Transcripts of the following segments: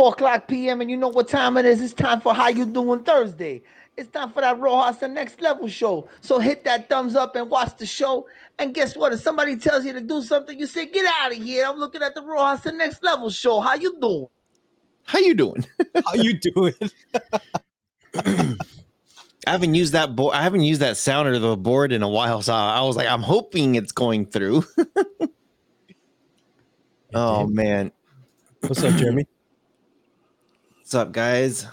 It's four o'clock p.m. and you know what time it is. It's time for How You Doing Thursday. It's time for that Rojas the Next Level show. So hit that thumbs up and watch the show. And guess what? If somebody tells you to do something, you say, "Get out of here!" I'm looking at the Rojas the Next Level show. How you doing? How you doing? How you doing? I haven't used that board. I haven't used that sounder of the board in a while, so I was like, I'm hoping it's going through. oh man, What's up, Jeremy? what's up, guys?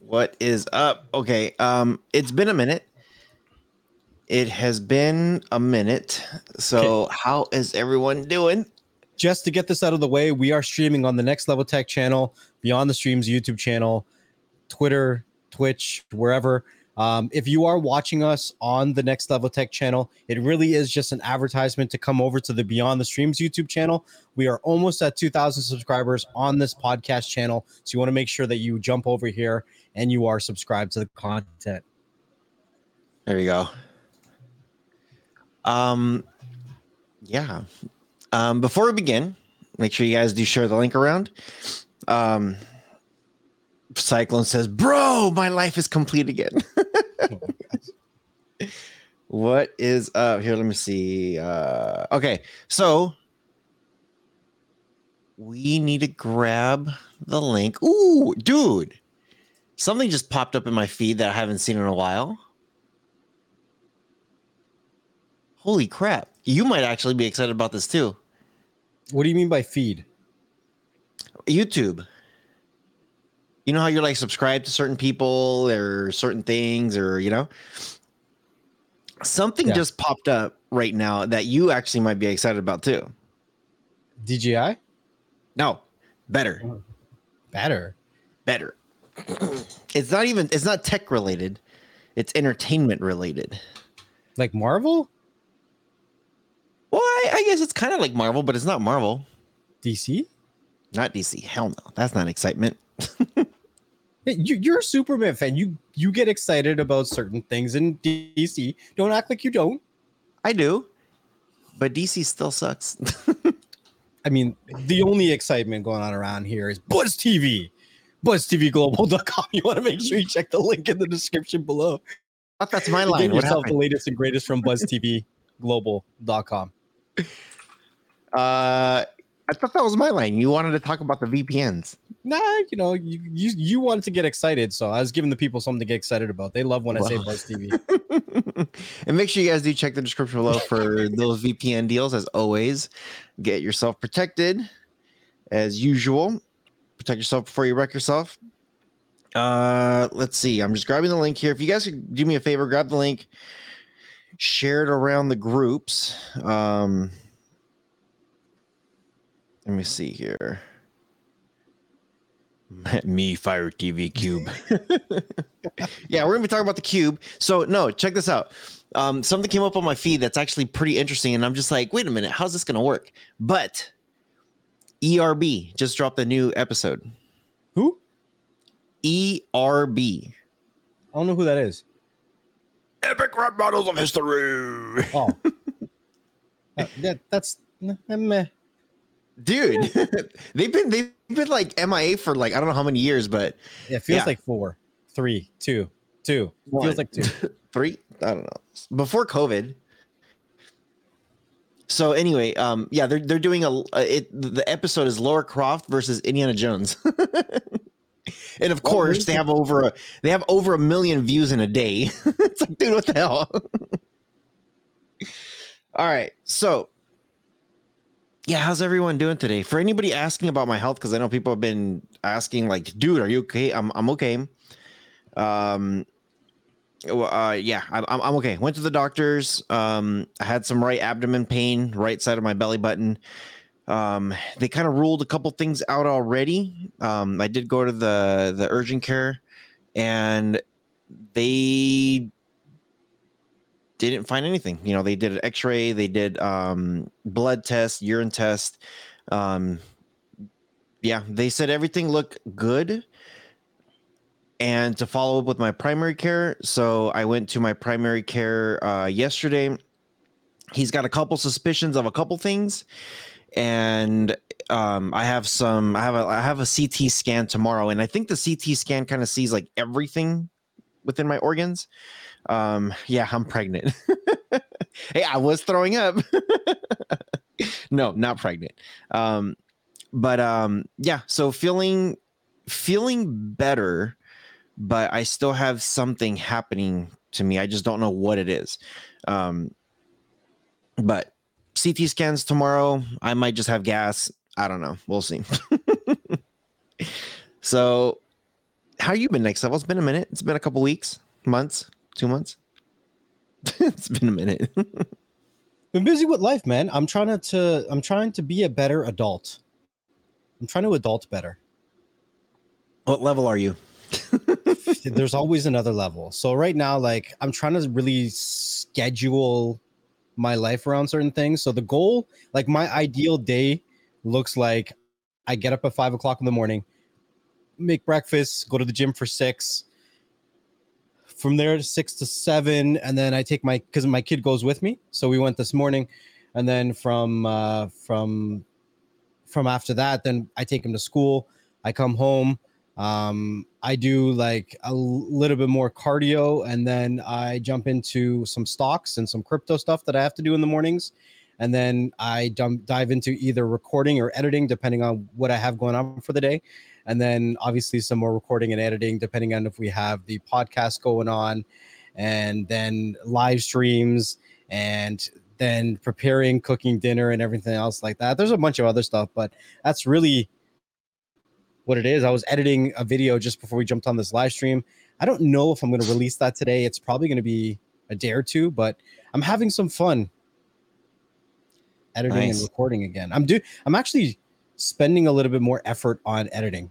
What is up? Okay, um, it's been a minute. It has been a minute. So, how is everyone doing? Just to get this out of the way, we are streaming on the Next Level Tech channel, Beyond the Streams YouTube channel, Twitter, Twitch, wherever. Um, if you are watching us on the Next Level Tech channel, it really is just an advertisement to come over to the Beyond the Streams YouTube channel. We are almost at 2,000 subscribers on this podcast channel. So you want to make sure that you jump over here and you are subscribed to the content. There you go. Um, yeah. Um, before we begin, make sure you guys do share the link around. Um, Cyclone says, "Bro, my life is complete again." what is up here? Let me see. Uh, okay, so we need to grab the link. Ooh, dude, something just popped up in my feed that I haven't seen in a while. Holy crap! You might actually be excited about this too. What do you mean by feed? YouTube. You know how you're like subscribed to certain people or certain things, or you know, something Yeah. just popped up right now that you actually might be excited about too. DJI? No, better, oh. Better. better. it's not even. It's not tech related. It's entertainment related. Like Marvel? Well, I, I guess it's kind of like Marvel, but it's not Marvel. DC? Not DC. Hell no, that's not excitement. You, you're a Superman fan. You you get excited about certain things in DC. Don't act like you don't. I do, but DC still sucks. I mean, the only excitement going on around here is Buzz TV. BuzzTVGlobal.com. You want to make sure you check the link in the description below. thought that's my line. Yourself the latest and greatest from BuzzTVGlobal.com. Uh, I thought that was my line. You wanted to talk about the VPNs. Nah, you know, you, you you wanted to get excited, so I was giving the people something to get excited about. They love when I say Well. Buzz TV. and make sure you guys do check the description below for those VPN deals. As always, get yourself protected as usual. Protect yourself before you wreck yourself. Uh, let's see. I'm just grabbing the link here. If you guys could do me a favor, grab the link, share it around the groups. Um, let me see here. Me, Fire TV Cube. yeah, we're gonna be talking about the cube. So no, check this out. Um, something came up on my feed that's actually pretty interesting, and I'm just like, wait a minute, how's this gonna work? But ERB just dropped a new episode. Who? ERB. I don't know who that is. Epic rap battles of history. Oh, Uh, that that's eh, meh. Dude, they've been they've been like MIA for like I don't know how many years, but Yeah, it feels Yeah. like four, three, two, two. One. Feels like two. three i don't know before covid so anyway um yeah they're they're doing a it the episode is Lara Croft versus indiana jones and of course they have over a they have over a million views in a day it's like dude what the hell all right so yeah how's everyone doing today? For anybody asking about my health because i know people have been asking like dude are you okay? I'm, I'm okay. Um uh yeah I'm, I'm okay. Went to the doctors. Um i had some right abdomen pain right side of my belly button. Um they kind of ruled a couple things out already. Um i did go to the the urgent care and they didn't find anything you know they did an x-ray they did um blood test urine test um yeah they said everything looked good and to follow up with my primary care. So I went to my primary care uh, yesterday. He's got a couple suspicions of a couple things, and um, I have some. I have a I have a CT scan tomorrow, and I think the CT scan kind of sees like everything within my organs. Um, yeah, I'm pregnant. hey, I was throwing up. no, not pregnant. Um, but um, yeah, so feeling feeling better, but I still have something happening to me. I just don't know what it is. Um, but CT scans tomorrow. I might just have gas. I don't know. We'll see. so, how you been next level? It's been a minute. It's been a couple weeks, months, two months. it's been a minute. been busy with life, man. I'm trying to, I'm trying to be a better adult. I'm trying to adult better. What level are you? There's always another level. So right now, like I'm trying to really schedule my life around certain things. So the goal, like my ideal day, looks like I get up at five o'clock in the morning, make breakfast, go to the gym for six. From there to six to seven, and then I take my because my kid goes with me. So we went this morning, and then from uh, from from after that, then I take him to school. I come home. Um, I do like a little bit more cardio, and then I jump into some stocks and some crypto stuff that I have to do in the mornings and then I dump, dive into either recording or editing, depending on what I have going on for the day. And then obviously some more recording and editing, depending on if we have the podcast going on, and then live streams, and then preparing, cooking dinner, and everything else like that. There's a bunch of other stuff, but that's really what it is. I was editing a video just before we jumped on this live stream. I don't know if I'm going to release that today. It's probably going to be a day or two, but I'm having some fun editing nice. and recording again. I'm do I'm actually spending a little bit more effort on editing.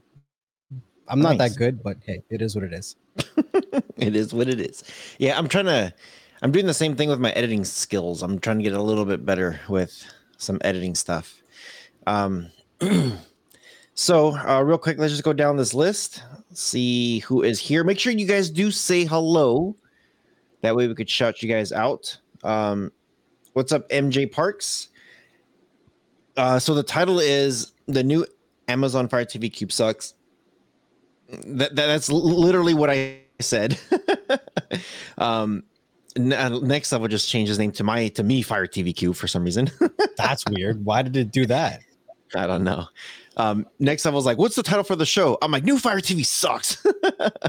I'm not nice. that good, but hey, it is what it is. it is what it is. Yeah, I'm trying to I'm doing the same thing with my editing skills. I'm trying to get a little bit better with some editing stuff. Um so uh, real quick, let's just go down this list, see who is here. Make sure you guys do say hello. That way we could shout you guys out. Um, what's up, MJ Parks? Uh, so the title is the new Amazon Fire TV Cube sucks. That, that that's literally what I said. um, uh, next level just changed his name to my to me Fire TV Cube for some reason. that's weird. Why did it do that? I don't know. Um, next level was like, what's the title for the show? I'm like, new Fire TV sucks.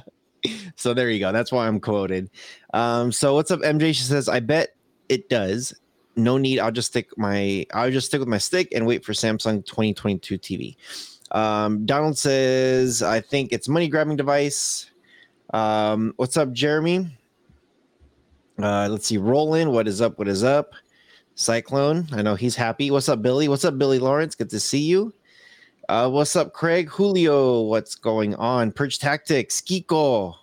so there you go. That's why I'm quoted. Um, so what's up, MJ? She says, I bet it does no need. I'll just stick my I'll just stick with my stick and wait for Samsung 2022 TV. Um, Donald says, I think it's money grabbing device. Um, what's up, Jeremy? Uh, let's see, Roland. What is up? What is up? Cyclone. I know he's happy. What's up, Billy? What's up, Billy Lawrence? Good to see you. Uh, what's up, Craig? Julio, what's going on? Purge Tactics, Kiko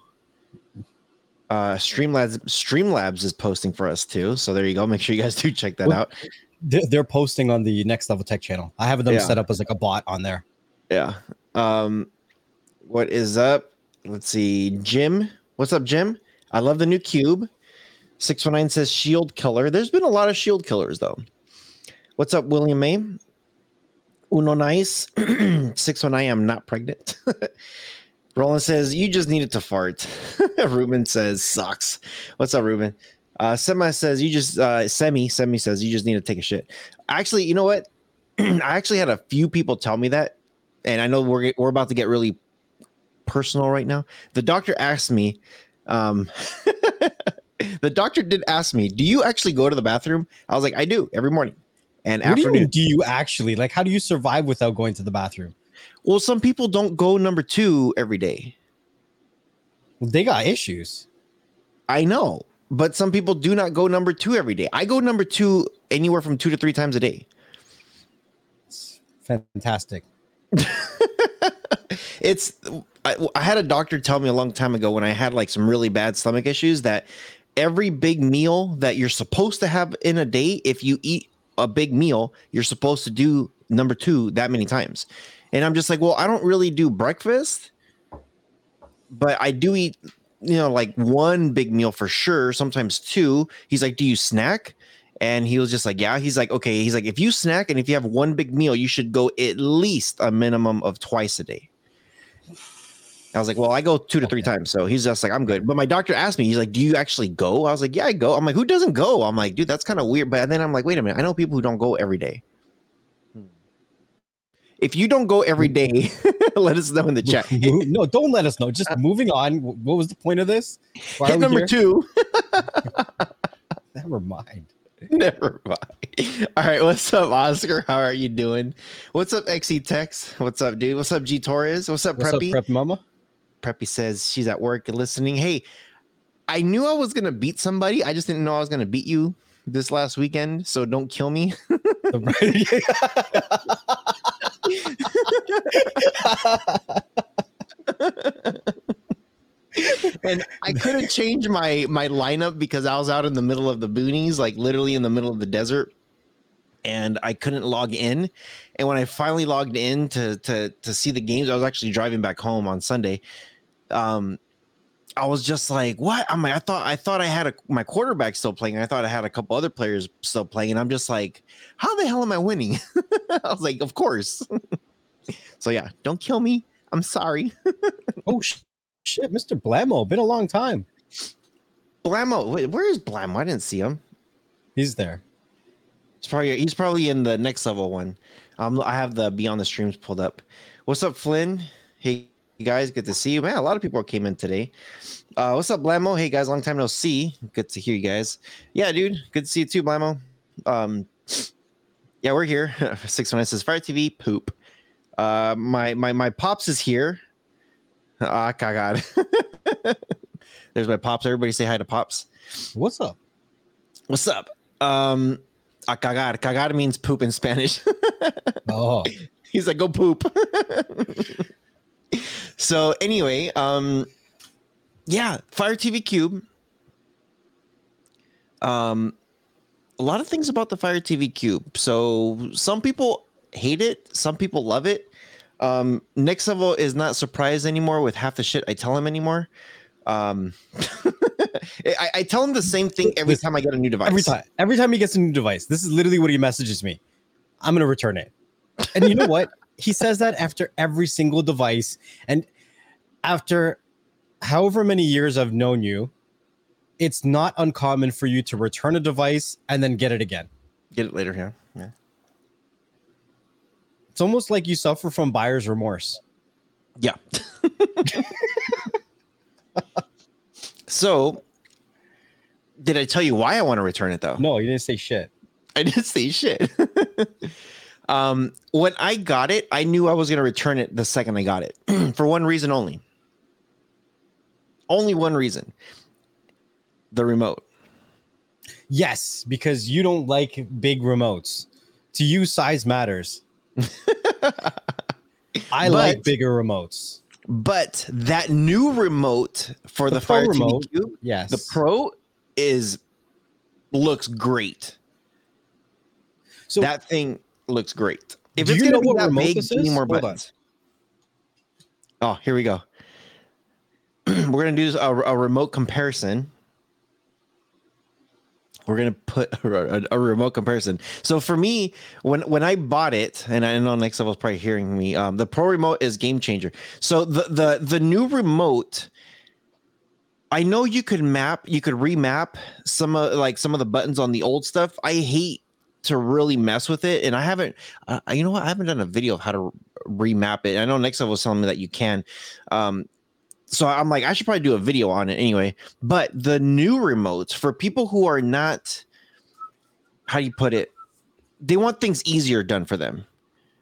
uh streamlabs streamlabs is posting for us too. So there you go. Make sure you guys do check that well, out. they're posting on the next level tech channel. I have them yeah. set up as like a bot on there. Yeah. Um what is up? Let's see. Jim what's up jim? I love the new cube. 619 says shield killer there's been a lot of shield killers though. What's up william may? Uno nice. 619 i'm not pregnant Roland says, You just needed to fart. Ruben says, Sucks. What's up, Ruben? Uh, Semi says, You just, uh, Semi, Semi says, You just need to take a shit. Actually, you know what? I actually had a few people tell me that. And I know we're, we're about to get really personal right now. The doctor asked me, um, the doctor did ask me, Do you actually go to the bathroom? I was like, I do every morning. And what afternoon. Do you, do you actually like? How do you survive without going to the bathroom? Well, some people don't go number two every day. They got issues. I know, but some people do not go number two every day. I go number two anywhere from two to three times a day. It's fantastic. it's I, I, had a doctor tell me a long time ago when I had like some really bad stomach issues that every big meal that you're supposed to have in a day, if you eat a big meal, you're supposed to do number two that many times. And I'm just like, well, I don't really do breakfast, but I do eat, you know, like one big meal for sure, sometimes two. He's like, do you snack? And he was just like, Yeah. He's like, Okay. He's like, If you snack and if you have one big meal, you should go at least a minimum of twice a day. I was like, Well, I go two to three times. So he's just like, I'm good. But my doctor asked me, He's like, Do you actually go? I was like, Yeah, I go. I'm like, Who doesn't go? I'm like, Dude, that's kind of weird. But then I'm like, Wait a minute. I know people who don't go every day. If you don't go every mm. day, let us know in the chat. No, don't let us know. Just uh, moving on. What was the point of this? Why Hit number here? two. Never mind. Never mind. All right, what's up, Oscar? How are you doing? What's up, XC Tex? What's up, dude? What's up, G Torres? What's up, What's Preppy? up, Prep Mama? Preppy says she's at work listening. Hey, I knew I was gonna beat somebody. I just didn't know I was gonna beat you this last weekend. So don't kill me. And I couldn't change my my lineup because I was out in the middle of the boonies, like literally in the middle of the desert, and I couldn't log in. And when I finally logged in to to to see the games, I was actually driving back home on Sunday. Um, I was just like, "What?" I'm like, I thought I thought I had a, my quarterback still playing. I thought I had a couple other players still playing, and I'm just like, "How the hell am I winning?" I was like, "Of course." so yeah, don't kill me. I'm sorry. oh sh- shit, Mr. Blamo. Been a long time. Blamo, wait, where is Blamo? I didn't see him. He's there. He's probably he's probably in the next level one. Um, I have the Beyond the Streams pulled up. What's up, Flynn? Hey you guys, good to see you, man. A lot of people came in today. Uh, what's up, Blamo? Hey guys, long time no see. Good to hear you guys. Yeah, dude, good to see you too, Blamo. Um, yeah, we're here. Six one says Fire TV poop. Uh, my my my pops is here. Ah, God. There's my pops. Everybody say hi to pops. What's up? What's up? Um, a cagar. Cagar means poop in Spanish. Oh, He's like, go poop. So anyway, um, yeah, Fire TV Cube. Um, a lot of things about the Fire TV Cube. So some people hate it, some people love it. Um, next level is not surprised anymore with half the shit I tell him anymore. Um, I, I tell him the same thing every time I get a new device. every time, every time he gets a new device, this is literally what he messages me. I'm gonna return it. And you know what? He says that after every single device, and after however many years I've known you, it's not uncommon for you to return a device and then get it again. Get it later, yeah. Yeah. It's almost like you suffer from buyer's remorse. Yeah. so, did I tell you why I want to return it though? No, you didn't say shit. I didn't say shit. um, when I got it, I knew I was going to return it the second I got it for one reason only. Only one reason the remote. Yes, because you don't like big remotes. To you, size matters. I like bigger remotes. But that new remote for the, The Fire remote, TV Yes. the Pro is looks great. so that thing looks great. If Do it's you gonna know be what that remote big, this is? more Hold buttons. Oh, here we go. We're gonna do a, a remote comparison. We're gonna put a, a remote comparison. So for me, when when I bought it, and I know next level is probably hearing me, um, the Pro remote is game changer. So the the the new remote. I know you could map, you could remap some of like some of the buttons on the old stuff. I hate to really mess with it, and I haven't. Uh, you know what? I haven't done a video of how to remap it. I know next level was telling me that you can. Um, so I'm like, I should probably do a video on it anyway. But the new remotes for people who are not, how do you put it? They want things easier done for them.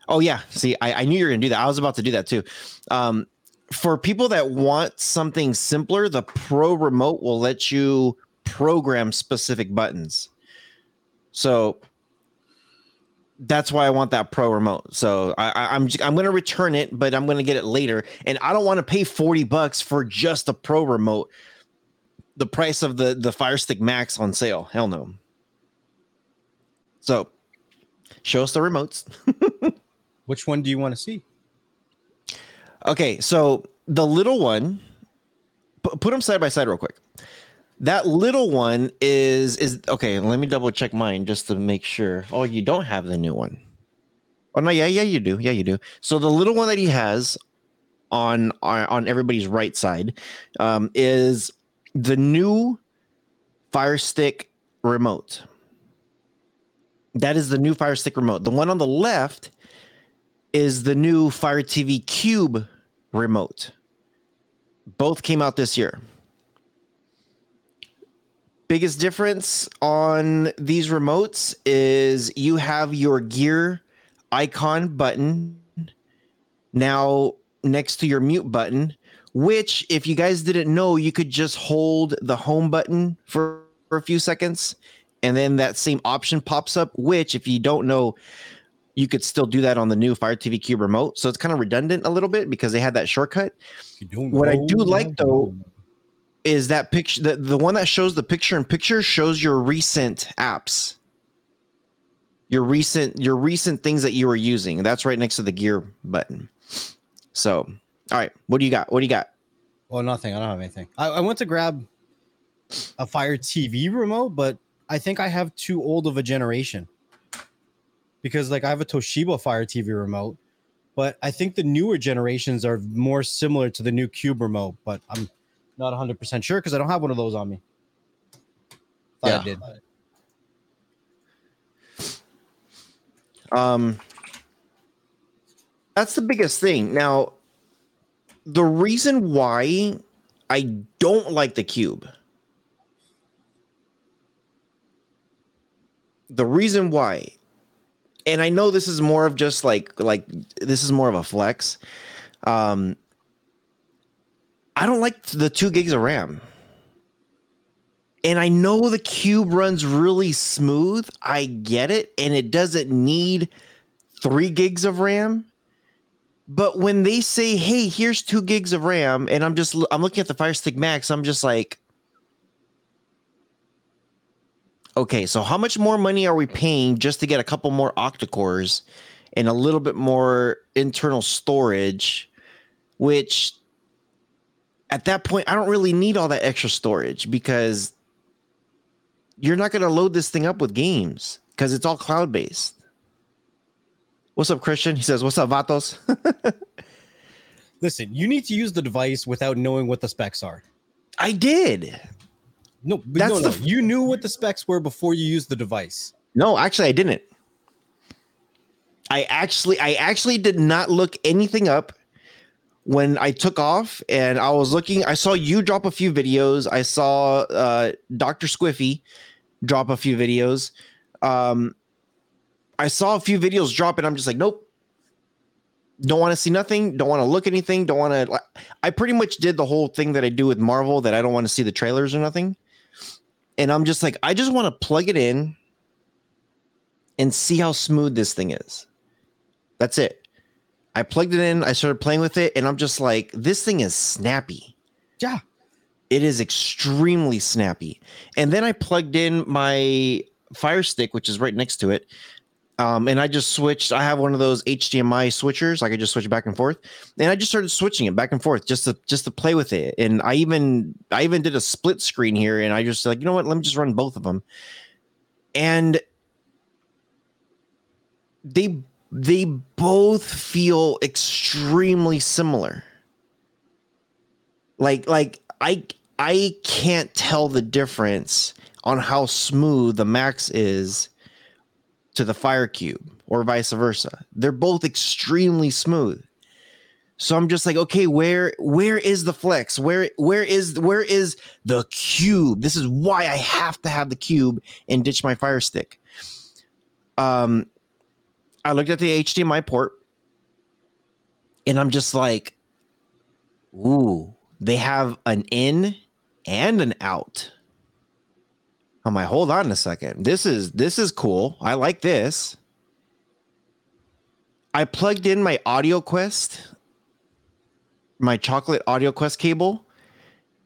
Oh yeah, see, I, I knew you were gonna do that. I was about to do that too. Um, for people that want something simpler, the Pro Remote will let you program specific buttons. So that's why I want that Pro Remote. So I, I, I'm I'm gonna return it, but I'm gonna get it later, and I don't want to pay forty bucks for just a Pro Remote. The price of the the Fire Stick Max on sale. Hell no. So show us the remotes. which one do you want to see? Okay, so the little one, pu- put them side by side real quick. That little one is is okay. Let me double check mine just to make sure. Oh, you don't have the new one. Oh no, yeah, yeah, you do. Yeah, you do. So the little one that he has on on, everybody's right side um, is the new Fire Stick remote. That is the new Fire Stick remote. The one on the left is the new Fire TV Cube remote. Both came out this year. Biggest difference on these remotes is you have your gear icon button now next to your mute button, which, if you guys didn't know, you could just hold the home button for, for a few seconds and then that same option pops up, which, if you don't know, you could still do that on the new Fire TV Cube remote. So it's kind of redundant a little bit because they had that shortcut. What I do like though is that picture the, the one that shows the picture in picture shows your recent apps. Your recent your recent things that you were using. That's right next to the gear button. So, all right, what do you got? What do you got? Well, nothing. I don't have anything. I, I went to grab a Fire TV remote, but I think I have too old of a generation because like I have a Toshiba Fire TV remote, but I think the newer generations are more similar to the new Cube remote, but I'm not 100% sure because I don't have one of those on me. Thought Yeah. I did. Um, that's the biggest thing. Now, the reason why I don't like the cube, the reason why, and I know this is more of just like like this is more of a flex. Um, I don't like the two gigs of RAM. And I know the cube runs really smooth. I get it. And it doesn't need three gigs of RAM. But when they say, hey, here's two gigs of RAM, and I'm just I'm looking at the Fire Stick Max, I'm just like, okay, so how much more money are we paying just to get a couple more octa-cores and a little bit more internal storage, which at that point, I don't really need all that extra storage because you're not going to load this thing up with games because it's all cloud based. What's up, Christian? He says, What's up, Vatos? Listen, you need to use the device without knowing what the specs are. I did. No, but That's no. f- you knew what the specs were before you used the device. No, actually, I didn't. I actually, I actually did not look anything up when I took off, and I was looking. I saw you drop a few videos. I saw uh, Doctor Squiffy drop a few videos. Um, I saw a few videos drop, and I'm just like, nope. Don't want to see nothing. Don't want to look anything. Don't want to. I pretty much did the whole thing that I do with Marvel that I don't want to see the trailers or nothing. And I'm just like, I just want to plug it in and see how smooth this thing is. That's it. I plugged it in, I started playing with it, and I'm just like, this thing is snappy. Yeah. It is extremely snappy. And then I plugged in my Fire Stick, which is right next to it. Um, and I just switched. I have one of those HDMI switchers. I could just switch back and forth. And I just started switching it back and forth just to just to play with it. And I even I even did a split screen here. And I just like, you know what? Let me just run both of them. And they they both feel extremely similar. Like like I I can't tell the difference on how smooth the Max is to the Fire Cube or vice versa. They're both extremely smooth. So I'm just like, okay, where where is the flex? Where where is where is the cube? This is why I have to have the cube and ditch my Fire Stick. Um, I looked at the HDMI port, and I'm just like, ooh, they have an in and an out. I'm like, hold on a second. This is this is cool. I like this. I plugged in my Audio Quest, my chocolate Audio Quest cable,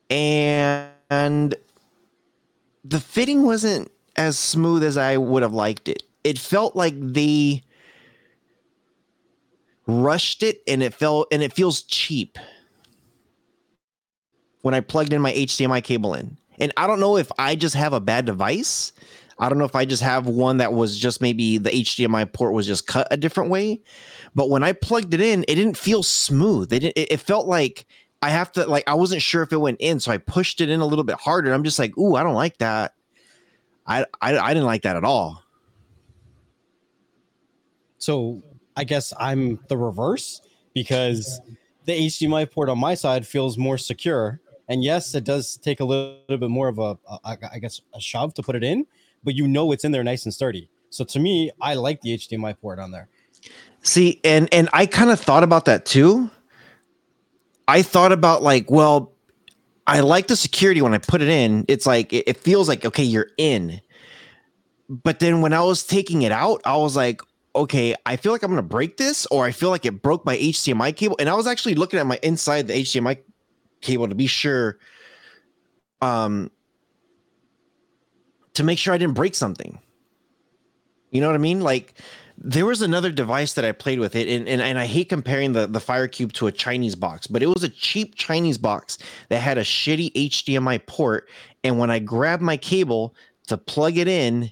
and the fitting wasn't as smooth as I would have liked it. It felt like they rushed it and it felt and it feels cheap when I plugged in my HDMI cable in. And I don't know if I just have a bad device. I don't know if I just have one that was just maybe the HDMI port was just cut a different way. But when I plugged it in, it didn't feel smooth. It, it felt like I have to, like, I wasn't sure if it went in. So I pushed it in a little bit harder. I'm just like, ooh, I don't like that. I, I, I didn't like that at all. So I guess I'm the reverse because the HDMI port on my side feels more secure. And yes, it does take a little, bit more of a, a, I guess, a shove to put it in, but you know it's in there nice and sturdy. So to me, I like the HDMI port on there. See, and and I kind of thought about that too. I thought about like, well, I like the security when I put it in. It's like it, it feels like okay, you're in. But then when I was taking it out, I was like, okay, I feel like I'm gonna break this, or I feel like it broke my HDMI cable. And I was actually looking at my inside the HDMI cable to be sure, um, to make sure I didn't break something. You know what I mean? Like there was another device that I played with it, and, and, and I hate comparing the, the Fire Cube to a Chinese box, but it was a cheap Chinese box that had a shitty HDMI port. And when I grabbed my cable to plug it in,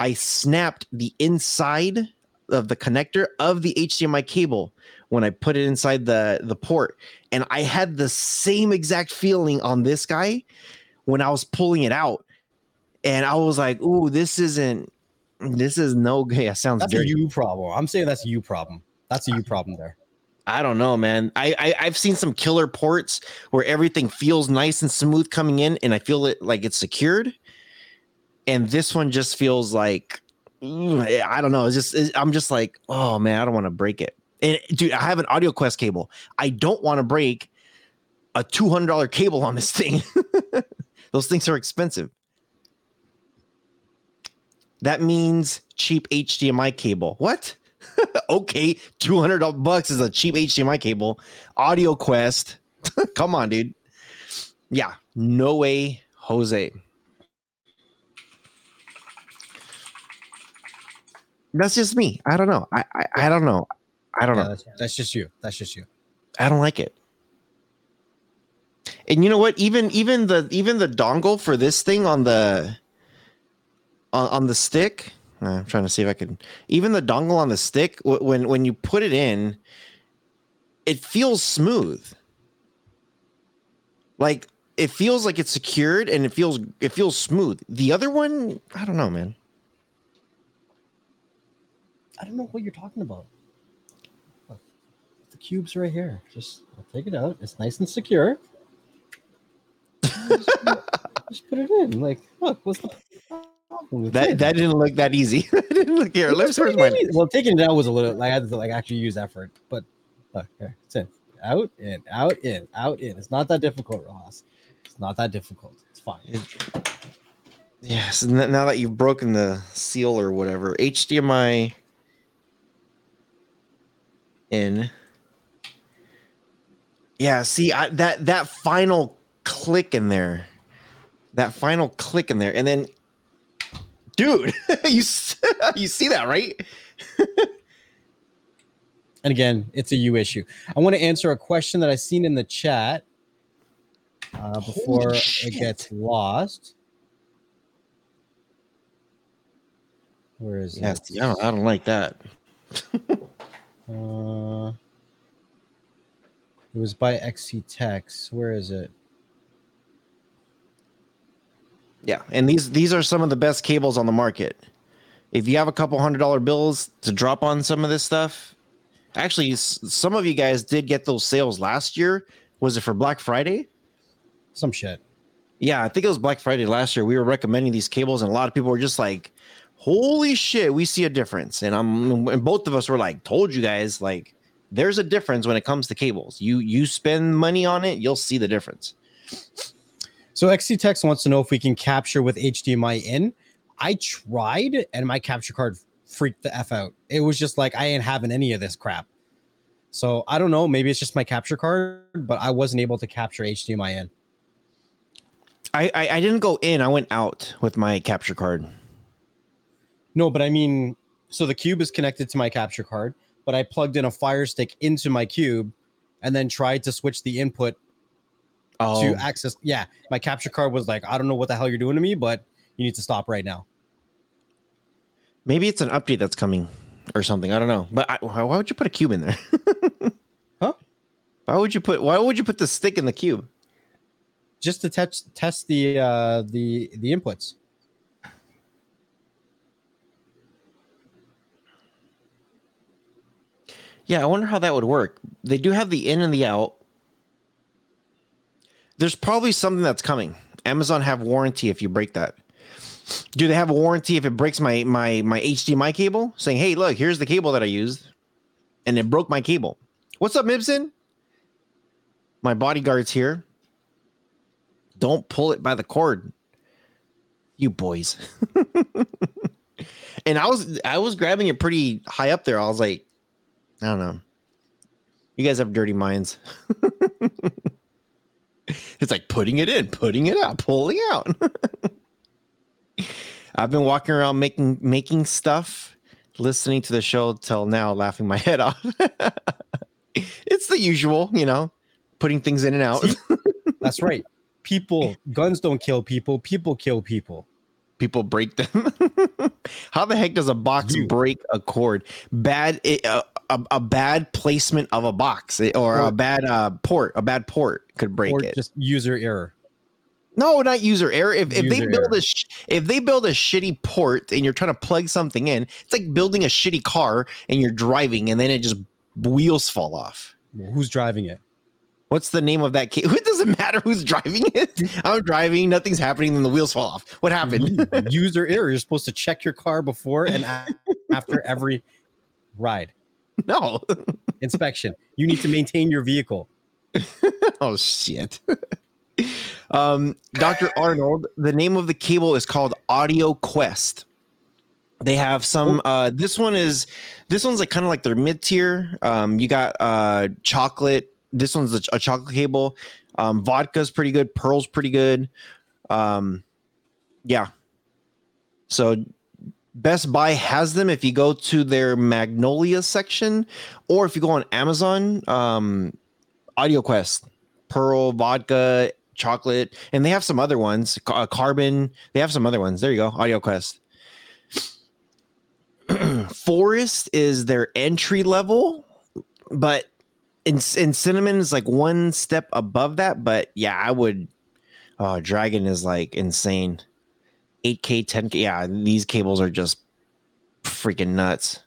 I snapped the inside of the connector of the HDMI cable when I put it inside the the port, and I had the same exact feeling on this guy when I was pulling it out, and I was like, "Ooh, this isn't. This is no good. Yeah, sounds That's dirty. a you problem. I'm saying that's a you problem. That's a you problem there. I don't know, man. I, I I've seen some killer ports where everything feels nice and smooth coming in, and I feel it like it's secured. And this one just feels like Mm, I don't know. It's just it's- I'm just like, oh man, I don't want to break it. And dude, I have an Audio Quest cable. I don't want to break a two hundred dollar cable on this thing. Those things are expensive. That means cheap HDMI cable. What? okay, 200 bucks is a cheap HDMI cable. Audio Quest. Come on, dude. Yeah, no way, Jose. That's just me. I don't know. I I, I don't know. I don't Yeah, know. that's, that's just you. That's just you. I don't like it. And you know what? Even even the even the dongle for this thing on the on, on the stick. I'm trying to see if I can. Even the dongle on the stick, when when you put it in, it feels smooth. Like it feels like it's secured and it feels it feels smooth. The other one, I don't know, man. I don't know what you're talking about. Look, The cube's right here. Just I'll take it out. It's nice and secure. just, just put it in. Like, look, what's the problem? That that didn't look that easy. It didn't look here. Let's where's mine. Well, taking it out was a little like I had to like actually use effort, but look here, it's in, out, in, out, in, out, in. It's not that difficult, Ross. It's not that difficult. It's fine. Yes, n- now that you've broken the seal or whatever, HDMI in. Yeah, see, I, that that final click in there, that final click in there, and then, dude, you you see that right? And again, it's a you issue. I want to answer a question that I seen in the chat uh, before it gets lost. Where is Yeah, it? I don't, I don't like that. Uh, it was by XC Tex. Where is it? Yeah, and these these are some of the best cables on the market. If you have a couple hundred dollar bills to drop on some of this stuff, actually, some of you guys did get those sales last year. Was it for Black Friday? Some shit. Yeah, I think it was Black Friday last year. We were recommending these cables, and a lot of people were just like, "Holy shit, we see a difference!" And I'm, and both of us were like, "Told you guys, like, there's a difference when it comes to cables. You you spend money on it, you'll see the difference." So XC Tex wants to know if we can capture with HDMI in. I tried and my capture card freaked the F out. It was just like I ain't having any of this crap. So I don't know. Maybe it's just my capture card, but I wasn't able to capture HDMI in. I, I I didn't go in. I went out with my capture card. No, but I mean, so the cube is connected to my capture card, but I plugged in a Fire Stick into my cube and then tried to switch the input Oh, to access. Yeah, my capture card was like, I don't know what the hell you're doing to me, but you need to stop right now. maybe it's an update that's coming or something. I don't know. But I, why why would you put a cube in there? Huh? Why would you put? Why would you put the stick in the cube? Just to test test the uh the the inputs. Yeah, I wonder how that would work. They do have the in and the out. There's probably something that's coming. Amazon have warranty if you break that. Do they have a warranty if it breaks my my my HDMI cable? Saying, "Hey, look, here's the cable that I used, and it broke my cable." What's up, Mibson? My bodyguard's here. Don't pull it by the cord, you boys. and I was I was grabbing it pretty high up there. I was like, I don't know. You guys have dirty minds. it's like putting it in, putting it out, pulling out. I've been walking around making making stuff, listening to the show till now, laughing my head off. it's the usual, you know, putting things in and out. That's right. People, guns don't kill people. People kill people. People break them. How the heck does a box You. break a cord? Bad, it, uh, a, a bad placement of a box eh, or a bad uh, port. A bad port could break or it. just user error. No, not user error. If, if they build error. a sh- if they build a shitty port and you're trying to plug something in, it's like building a shitty car and you're driving and then it just wheels fall off. Who's driving it? What's the name of that? Ca- it doesn't matter who's driving it. I'm driving, nothing's happening, then the wheels fall off. What happened? user error. You're supposed to check your car before and after every ride no. inspection. You need to maintain your vehicle. oh shit. um, Dr. Arnold, the name of the cable is called Audio Quest. They have some uh this one is this one's like kind of like their mid tier. Um you got uh chocolate. This one's a, a chocolate cable. Um vodka's pretty good, pearl's pretty good. Um yeah. So Best Buy has them if you go to their Magnolia section or if you go on Amazon, um Audio Quest, Pearl, vodka, chocolate, and they have some other ones. uh, Carbon, they have some other ones. There you go, Audio Quest. Forest is their entry level, but in in Cinnamon is like one step above that. But yeah, I would. Oh, Dragon is like insane. 8K, 10K. Yeah, these cables are just freaking nuts.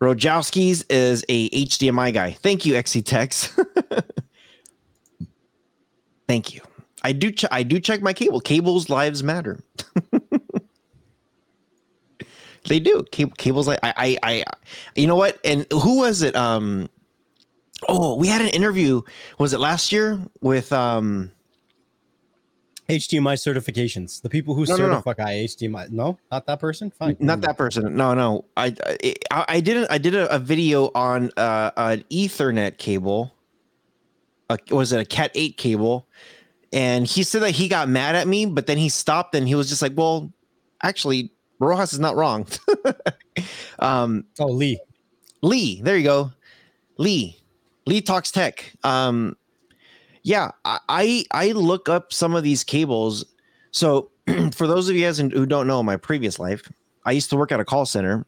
Rojowski's is a HDMI guy. Thank you, XC Tex. Thank you. I do. Ch- I do check my cable. Cables lives matter. they do. Cable, cables. Like I, I. I. You know what? And who was it? Um. Oh, we had an interview. Was it last year with um? HDMI certifications. The people who No, no, no. certify HDMI. No, not that person. Fine. Not that person. No, no. I I, I did a, I did a, a video on uh, an Ethernet cable. Uh, was it a Cat eight cable? And he said that he got mad at me, but then he stopped and he was just like, "Well, actually, Rojas is not wrong." um, Oh, Lee. Lee, there you go. Lee. Lee talks tech. Um yeah, I I, look up some of these cables. So for those of you guys who don't know my previous life, I used to work at a call center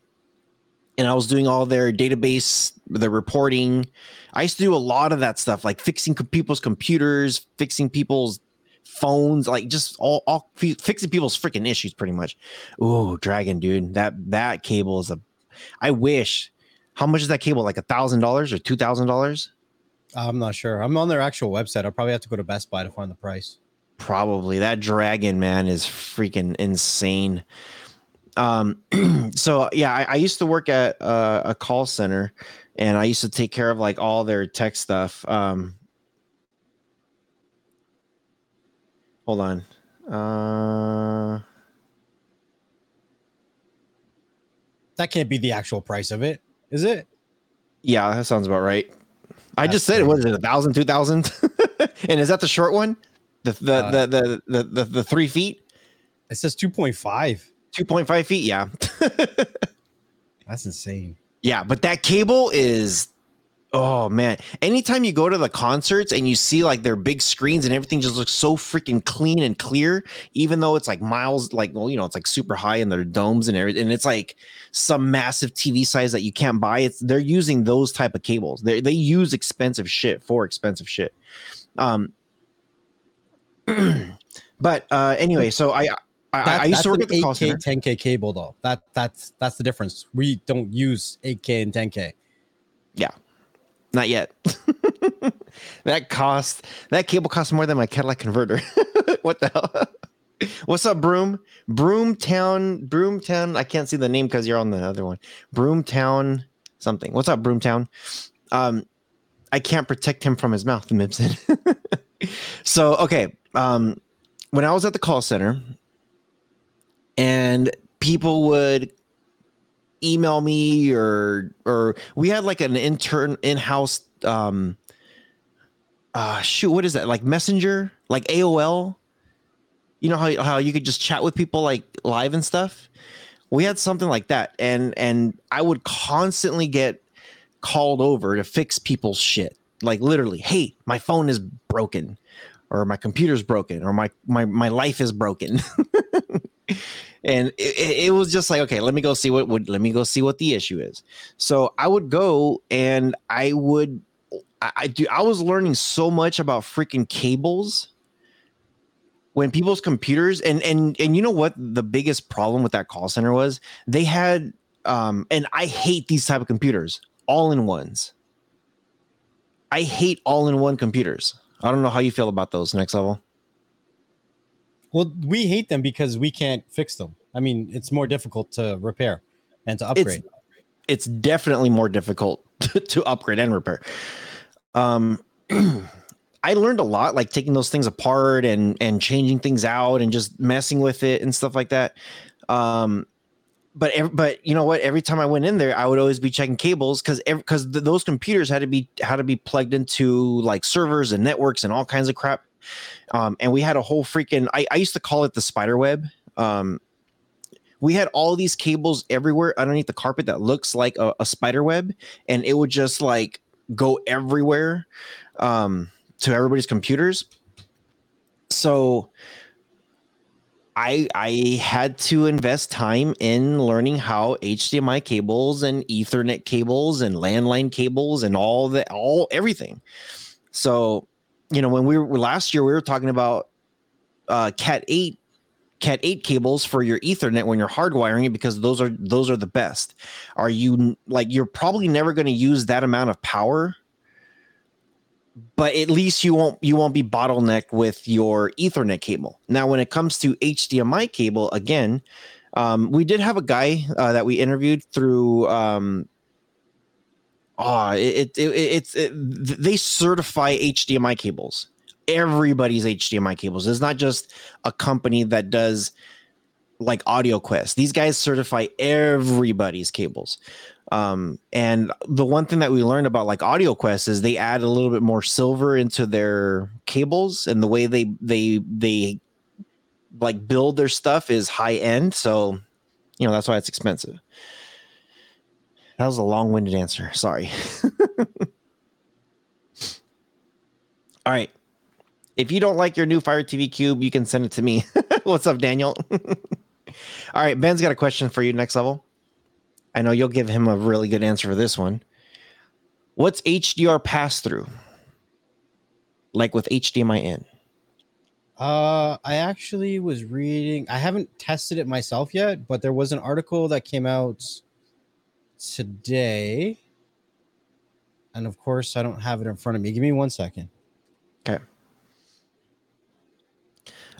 and I was doing all their database, the reporting. I used to do a lot of that stuff, like fixing people's computers, fixing people's phones, like just all, all fi- fixing people's freaking issues, pretty much. Oh, Dragon, dude, that that cable is a. I wish. How much is that cable? Like a thousand dollars or two thousand dollars? I'm not sure. I'm on their actual website. I'll probably have to go to Best Buy to find the price. Probably that dragon man is freaking insane. Um, so yeah, I, I used to work at uh, a call center, and I used to take care of like all their tech stuff. Um, hold on. Uh, That can't be the actual price of it, is it? yeah, that sounds about right. I That's just said it. What is it? A thousand, two thousand? and is that the short one? The the, Uh, the, the the the the three feet, It says 2.5. two point five feet. Yeah. That's insane. Yeah, but that cable is Oh man! Anytime you go to the concerts and you see like their big screens and everything just looks so freaking clean and clear, even though it's like miles, like well, you know, it's like super high in their domes and everything, and it's like some massive TV size that you can't buy. It's they're using those type of cables. They they use expensive shit for expensive shit. Um, but uh, anyway, so I I, That- I used to work at the 8K, center. 10K cable though. That that's that's the difference. We don't use 8K and 10K. Not yet. that cost that cable costs more than my Cadillac converter. what the hell? What's up, Broom? Broomtown, Broomtown. I can't see the name because you're on the other one. Broomtown something. What's up, Broomtown? Um, I can't protect him from his mouth, Mibson. so okay. Um, when I was at the call center and people would email me or or we had like an intern in-house um uh shoot what is that? Like messenger? Like aol you know how, how you could just chat with people like live and stuff? We had something like that and and i would constantly get called over to fix people's shit. Like literally hey my phone is broken or my computer's broken or my my my life is broken and it, it- was just like okay let me go see what would let me go see what the issue is. So i would go and i would i, I do i was learning so much about freaking cables when people's computers and and and you know what the biggest problem with that call center was? They had um and i hate these type of computers all in ones i hate all in one computers. I don't know how you feel about those next level Well, we hate them because we can't fix them. I mean, it's more difficult to repair and to upgrade. it's definitely more difficult to, to upgrade and repair. Um, I learned a lot, like taking those things apart and and changing things out and just messing with it and stuff like that. Um, but ev- but you know what? Every time I went in there, I would always be checking cables because because th- those computers had to be had to be plugged into like servers and networks and all kinds of crap. Um, and we had a whole freaking I, I used to call it the spider web. Um, we had all these cables everywhere underneath the carpet that looks like a, a spider web and it would just like go everywhere um, to everybody's computers so i i had to invest time in learning how hdmi cables and ethernet cables and landline cables and all the all everything so you know when we were last year we were talking about uh cat 8 cat 8 cables for your ethernet when you're hardwiring it because those are those are the best. Are you like you're probably never going to use that amount of power but at least you won't you won't be bottlenecked with your ethernet cable. Now when it comes to hdmi cable again um, we did have a guy uh, that we interviewed through um, oh, it, it, it it's it, they certify hdmi cables everybody's hdmi cables it's not just a company that does like audio AudioQuest. These guys certify everybody's cables. Um, and the one thing that we learned about like audio AudioQuest is they add a little bit more silver into their cables, and the way they they they like build their stuff is high end. So, you know, that's why it's expensive. That was a long-winded answer. Sorry. All right. If you don't like your new Fire TV Cube, you can send it to me. What's up, Daniel? All right, Ben's got a question for you next level. I know you'll give him a really good answer for this one. What's HDR pass through? Like with HDMI in? Uh, I actually was reading. I haven't tested it myself yet, but there was an article that came out today, and of course, I don't have it in front of me. Give me one second. Okay.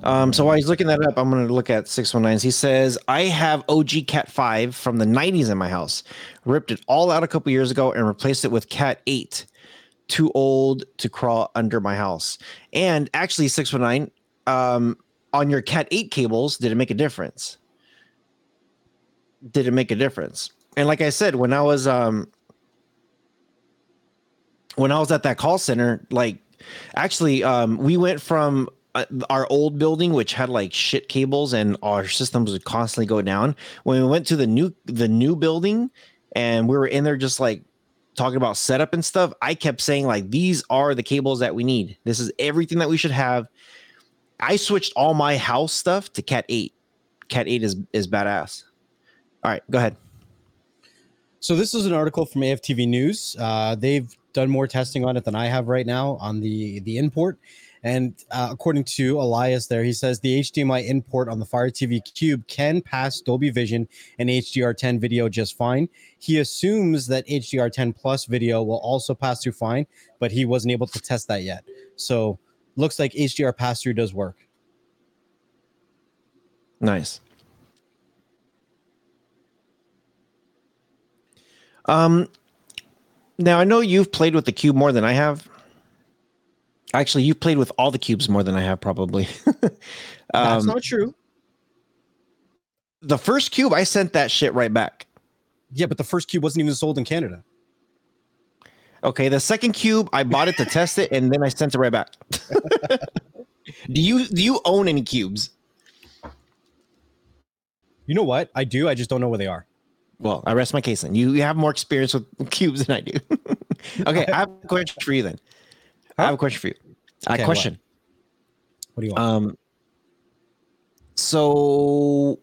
Um, so while he's looking that up, I'm going to look at 619s. He says, I have OG Cat 5 from the 90s in my house. Ripped it all out a couple years ago and replaced it with Cat 8. Too old to crawl under my house. And actually, 619, um, on your Cat 8 cables, did it make a difference? Did it make a difference? And like I said, when I was um when I was at that call center, like actually um we went from uh, our old building which had like shit cables and our systems would constantly go down when we went to the new the new building and we were in there just like talking about setup and stuff, I kept saying like these are the cables that we need. This is everything that we should have. I switched all my house stuff to Cat 8. Cat 8 is is badass. All right, go ahead. So this is an article from AFTV News. Uh, they've done more testing on it than I have right now on the the import. And uh, according to Elias, there he says the HDMI input on the Fire TV Cube can pass Dolby Vision and HDR10 video just fine. He assumes that HDR10 Plus video will also pass through fine, but he wasn't able to test that yet. So looks like HDR pass through does work. Nice. Um, now I know you've played with the cube more than I have. Actually, you've played with all the cubes more than I have, probably. That's um, not true. the first cube, I sent that shit right back. Yeah, but the first cube wasn't even sold in Canada. Okay, the second cube, I bought it to test it, and then I sent it right back. do you do you own any cubes? You know what? I do. I just don't know where they are. Well, I rest my case. Then you, you have more experience with cubes than I do. okay, I have a question for you then. I have a question for you. A Okay, what? question. What do you want? Um, so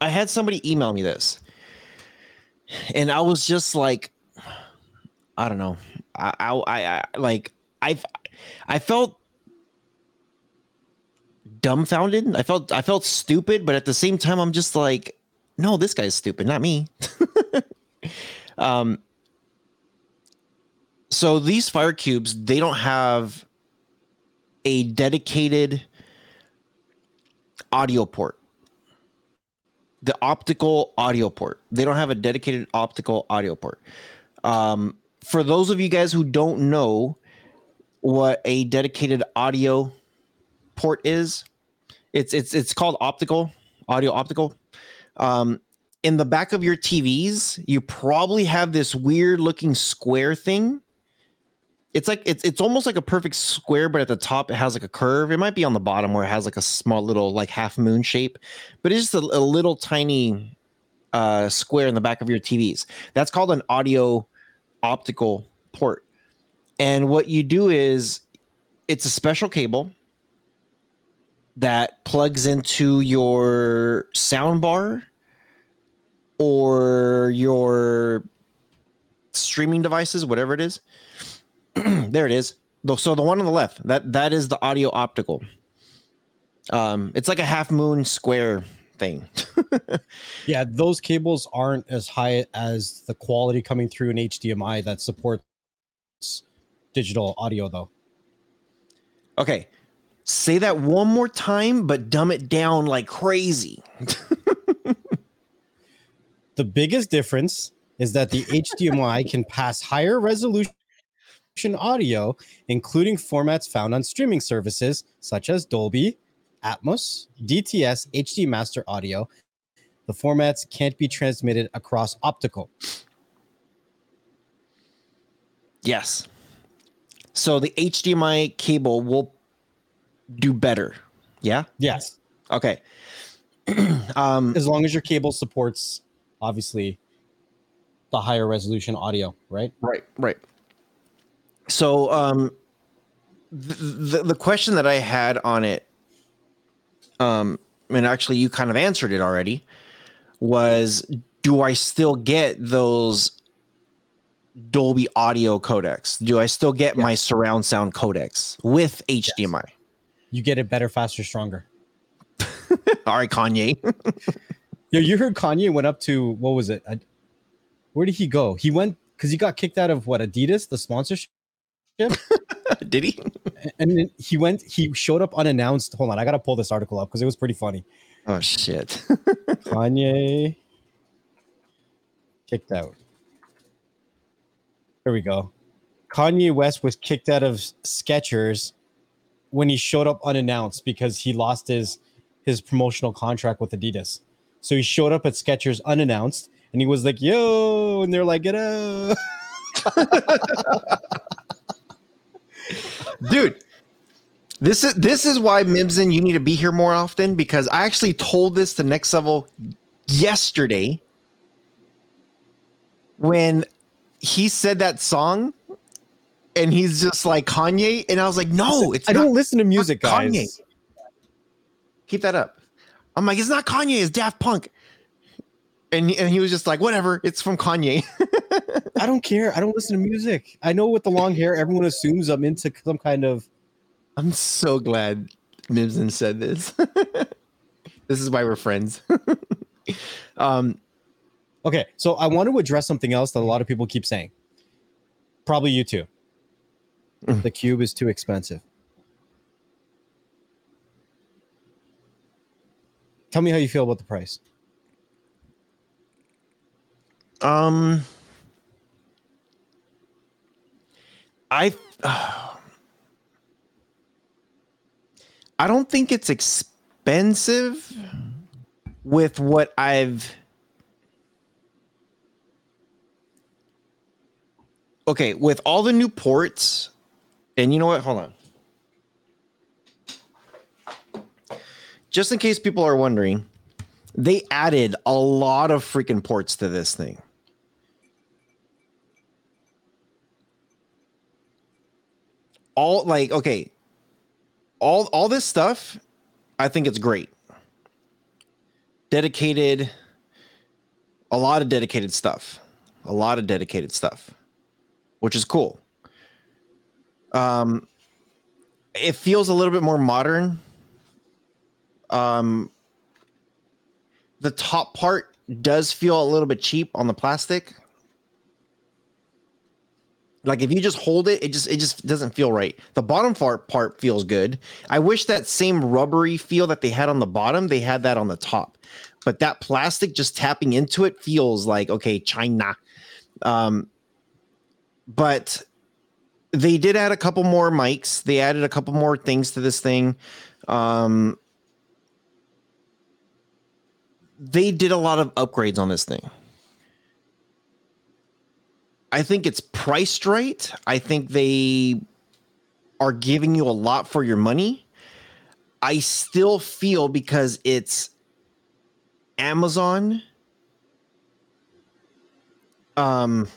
I had somebody email me this, and I was just like, I don't know. I, I, I, I like, I, I felt dumbfounded. I felt, I felt stupid, but at the same time, I'm just like, no, this guy's stupid, not me. um. So these fire cubes, they don't have a dedicated audio port. The optical audio port. They don't have a dedicated optical audio port. Um, for those of you guys who don't know what a dedicated audio port is, it's it's it's called optical audio optical. Um, in the back of your TVs, you probably have this weird looking square thing it's like it's it's almost like a perfect square, but at the top it has like a curve. It might be on the bottom where it has like a small little like half moon shape, but it's just a, a little tiny uh, square in the back of your TVs. That's called an audio optical port. And what you do is it's a special cable that plugs into your sound bar or your streaming devices, whatever it is there it is. So the one on the left, that that is the audio optical. Um, it's like a half moon square thing. Yeah, those cables aren't as high as the quality coming through an HDMI that supports digital audio, though. okay, say that one more time, but dumb it down like crazy. The biggest difference is that the HDMI can pass higher resolution audio, including formats found on streaming services such as Dolby, Atmos, DTS, HD Master Audio. The formats can't be transmitted across optical. Yes. So the HDMI cable will do better. Yeah. Yes, Okay. um, as long as your cable supports, obviously, the higher resolution audio, right? Right, right. So, um, the, the question that I had on it, um, and actually you kind of answered it already, was do I still get those Dolby Audio codecs? Do I still get my surround sound codecs with HDMI? You get it better, faster, stronger. All right, Kanye. Yo, you heard Kanye went up to what was it? I- where did he go? He went because he got kicked out of what Adidas, the sponsorship, Did he? and then he went. He showed up unannounced. Hold on, I gotta pull this article up because it was pretty funny. Oh shit. Kanye kicked out. Here we go. Kanye West was kicked out of Skechers when he showed up unannounced because he lost his his promotional contract with Adidas. So he showed up at Skechers unannounced and he was like, "Yo," and they're like, "Get out." dude this is this is why mibson you need to be here more often because i actually told this to next level yesterday when he said that song and he's just like Kanye. And I was like, no, it's I not don't listen to music, guys. Kanye. Keep that up. I'm like, it's not Kanye, it's Daft Punk. And, and he was just like, whatever, it's from Kanye. I don't care. I don't listen to music. I know with the long hair, everyone assumes I'm into some kind of. I'm so glad Mibson said this. this is why we're friends. um, Okay, so I want to address something else that a lot of people keep saying. Probably you too. Mm. The cube is too expensive. Tell me how you feel about the price. Um, I I don't think it's expensive with what I've Okay, with all the new ports, and you know what? Hold on. Just in case people are wondering, they added a lot of freaking ports to this thing. All like okay, all all this stuff, I think it's great. Dedicated, a lot of dedicated stuff, a lot of dedicated stuff, which is cool. Um, it feels a little bit more modern. Um, the top part does feel a little bit cheap on the plastic. Like if you just hold it, it just it just doesn't feel right. The bottom part part feels good. I wish that same rubbery feel that they had on the bottom, they had that on the top. But that plastic just tapping into it feels like okay, China. Um, but they did add a couple more mics. They added a couple more things to this thing. Um, they did a lot of upgrades on this thing. I think it's priced right. I think they are giving you a lot for your money. I still feel because it's Amazon. Um,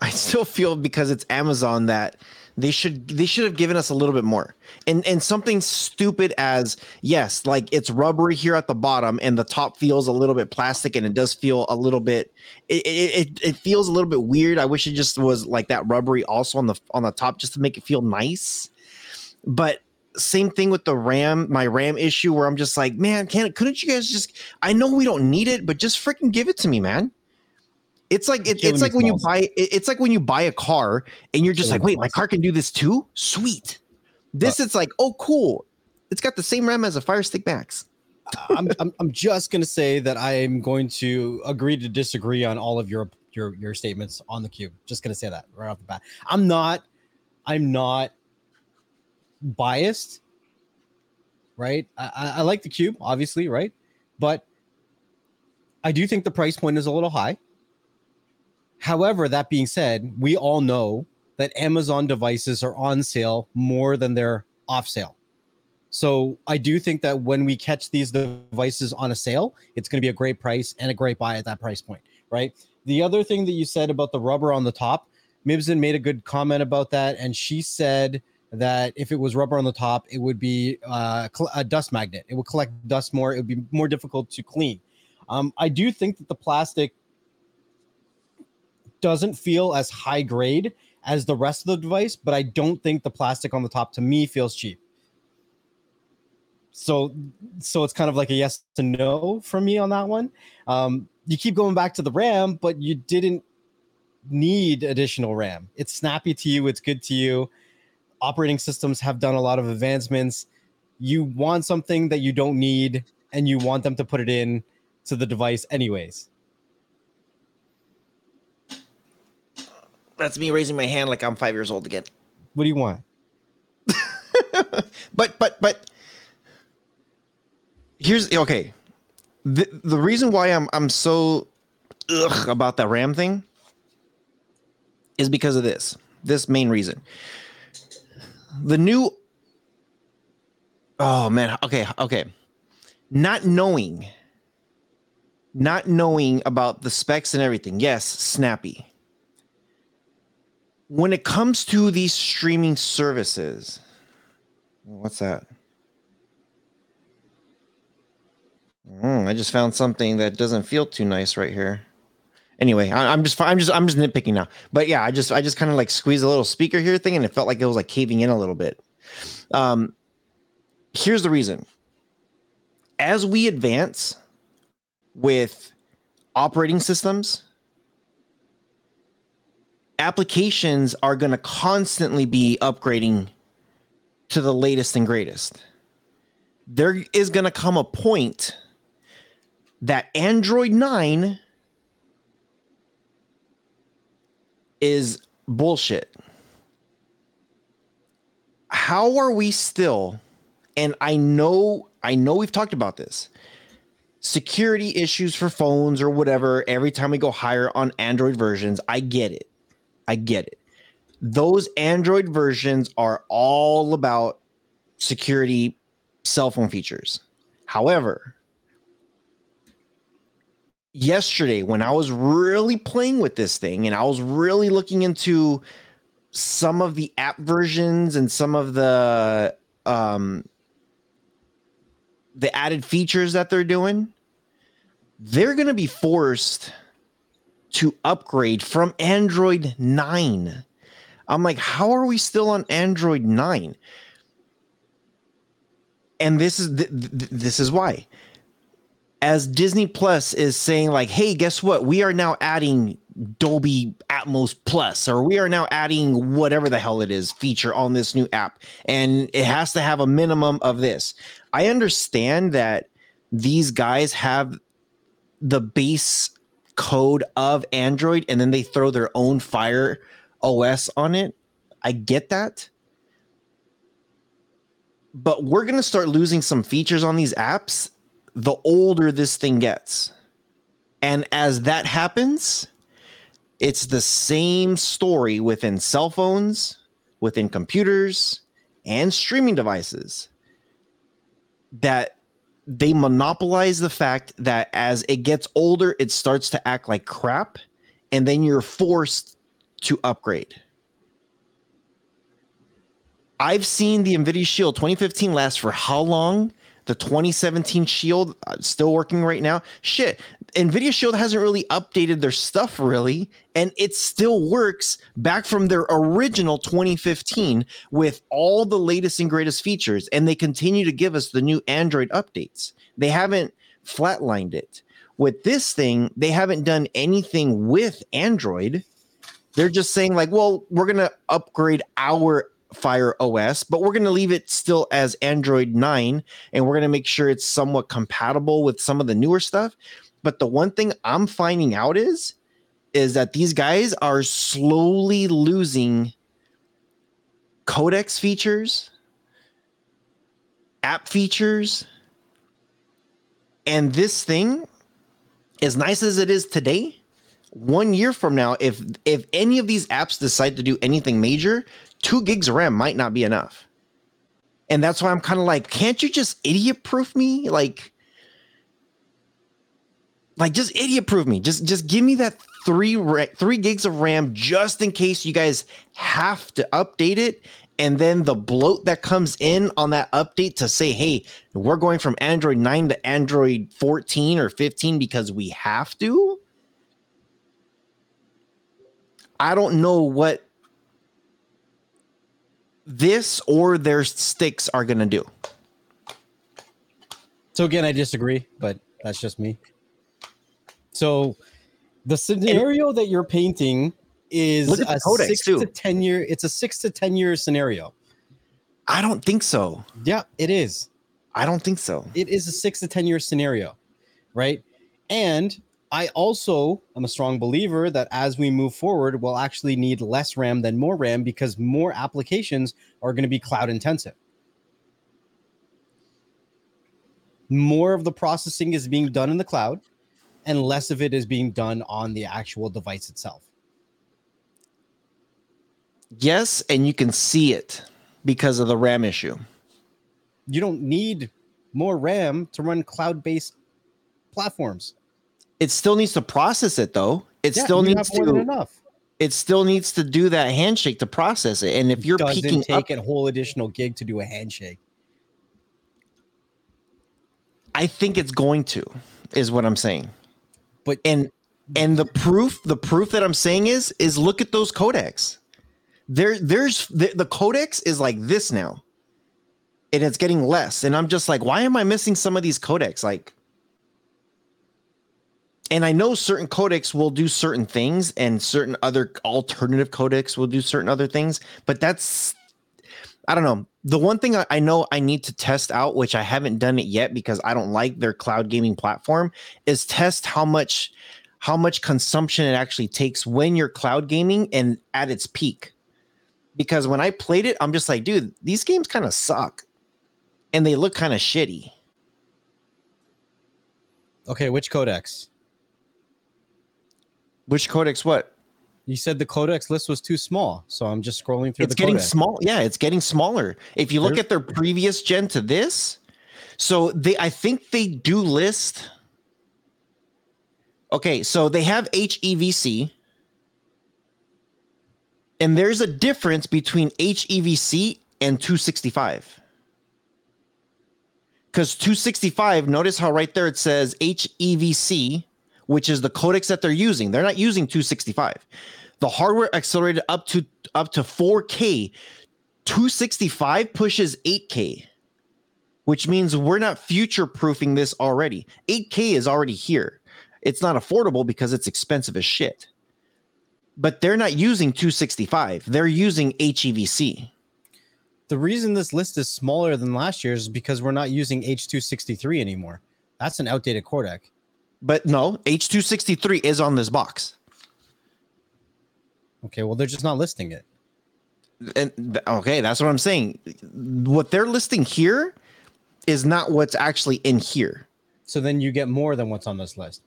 I still feel because it's Amazon that they should they should have given us a little bit more. And and something stupid as yes, like it's rubbery here at the bottom and the top feels a little bit plastic and it does feel a little bit it it, it, feels a little bit weird. I wish it just was like that rubbery also on the on the top just to make it feel nice. But same thing with the RAM, my RAM issue where I'm just like, man, can't couldn't you guys just I know we don't need it, but just freaking give it to me, man. It's like it, it's like when you buy it- it's like when you buy a car and you're just Killing like, wait, my car can do this too? Sweet. This uh, it's like, oh cool. It's got the same RAM as a Fire Stick Max. I'm, I'm I'm just gonna say that I am going to agree to disagree on all of your your your statements on the cube. Just gonna say that right off the bat. I'm not I'm not biased, right? I, I, I like the cube, obviously, right? But I do think the price point is a little high. However, that being said, we all know that Amazon devices are on sale more than they're off sale. So I do think that when we catch these devices on a sale, it's going to be a great price and a great buy at that price point, right? The other thing that you said about the rubber on the top, Mibson made a good comment about that, and she said that if it was rubber on the top, it would be uh, a dust magnet. It would collect dust more. It would be more difficult to clean. Um, I do think that the plastic doesn't feel as high grade as the rest of the device, but I don't think the plastic on the top to me feels cheap. So, so it's kind of like a yes to no from me on that one. Um, you keep going back to the RAM, but you didn't need additional RAM. It's snappy to you. It's good to you. Operating systems have done a lot of advancements. You want something that you don't need, and you want them to put it in to the device anyways. That's me raising my hand like I'm five years old again. What do you want? but but but here's okay. The the reason why I'm I'm so ugh about that RAM thing is because of this. This main reason. The new Oh man, okay, okay. Not knowing not knowing about the specs and everything. Yes, snappy. When it comes to these streaming services, what's that? Mm, I just found something that doesn't feel too nice right here. Anyway, I, I'm just I'm just I'm just nitpicking now. But yeah, I just I just kind of like squeezed a little speaker here thing, and it felt like it was like caving in a little bit. Um, here's the reason. As we advance with operating systems, applications are going to constantly be upgrading to the latest and greatest. There is going to come a point that Android 9 is bullshit. How are we still and I know I know we've talked about this. Security issues for phones or whatever every time we go higher on Android versions, I get it. I get it. Those Android versions are all about security cell phone features. However, yesterday when I was really playing with this thing and I was really looking into some of the app versions and some of the um the added features that they're doing, they're going to be forced to upgrade from Android 9. I'm like, how are we still on Android 9? And this is th- th- this is why. As Disney Plus is saying like, "Hey, guess what? We are now adding Dolby Atmos Plus or we are now adding whatever the hell it is feature on this new app and it has to have a minimum of this." I understand that these guys have the base code of Android and then they throw their own Fire OS on it. I get that. But we're going to start losing some features on these apps the older this thing gets. And as that happens, it's the same story within cell phones, within computers, and streaming devices that they monopolize the fact that as it gets older, it starts to act like crap, and then you're forced to upgrade. I've seen the NVIDIA Shield 2015 last for how long? The 2017 Shield uh, still working right now. Shit, NVIDIA Shield hasn't really updated their stuff really, and it still works back from their original 2015 with all the latest and greatest features, and they continue to give us the new Android updates. They haven't flatlined it. With this thing, they haven't done anything with Android. They're just saying, like, well, we're going to upgrade our Fire OS, but we're going to leave it still as Android 9 and we're going to make sure it's somewhat compatible with some of the newer stuff. But the one thing I'm finding out is is that these guys are slowly losing codecs features, app features, and this thing as nice as it is today, one year from now if if any of these apps decide to do anything major, two gigs of RAM might not be enough. And that's why I'm kind of like, can't you just idiot proof me? Like, like just idiot proof me. Just just give me that three three gigs of RAM just in case you guys have to update it. And then the bloat that comes in on that update to say, hey, we're going from Android 9 to Android 14 or 15 because we have to. I don't know what this or their sticks are going to do. So again, I disagree, but that's just me. So the scenario that you're painting is a six too. to ten year. It's a six to ten year scenario. I don't think so. Yeah, it is. I don't think so. It is a six to ten year scenario, right? And I also am a strong believer that as we move forward, we'll actually need less RAM than more RAM because more applications are going to be cloud intensive. More of the processing is being done in the cloud, and less of it is being done on the actual device itself. Yes, and you can see it because of the RAM issue. You don't need more RAM to run cloud based platforms. It still needs to process it though. It yeah, still needs to enough. it still needs to do that handshake to process it. And if you're Doesn't peeking take up, a whole additional gig to do a handshake. I think it's going to, is what I'm saying. But and and the proof the proof that i'm saying is is look at those codecs there there's the, the codecs is like this now and it's getting less and i'm just like why am i missing some of these codecs like and i know certain codecs will do certain things and certain other alternative codecs will do certain other things but that's i don't know the one thing I, know i need to test out which i haven't done it yet because i don't like their cloud gaming platform is test how much how much consumption it actually takes when you're cloud gaming and at its peak. Because when I played it, I'm just like, dude, these games kind of suck and they look kind of shitty. okay, which codecs? Which codecs what? You said the codecs list was too small, so I'm just scrolling through It's the getting codecs. small. Yeah, it's getting smaller. If you look There's- at their previous gen to this, so they I think they do list Okay, so they have HEVC. And there's a difference between HEVC and 265. Because 265, notice how right there it says HEVC, which is the codecs that they're using. They're not using 265. The hardware accelerated up to up to 4K. 265 pushes 8K, which means we're not future proofing this already. 8K is already here. It's not affordable because it's expensive as shit. But they're not using 265. They're using HEVC. The reason this list is smaller than last year's is because we're not using H263 anymore. That's an outdated codec. But no, H263 is on this box. Okay, well they're just not listing it. And okay, that's what I'm saying. What they're listing here is not what's actually in here. So then you get more than what's on this list.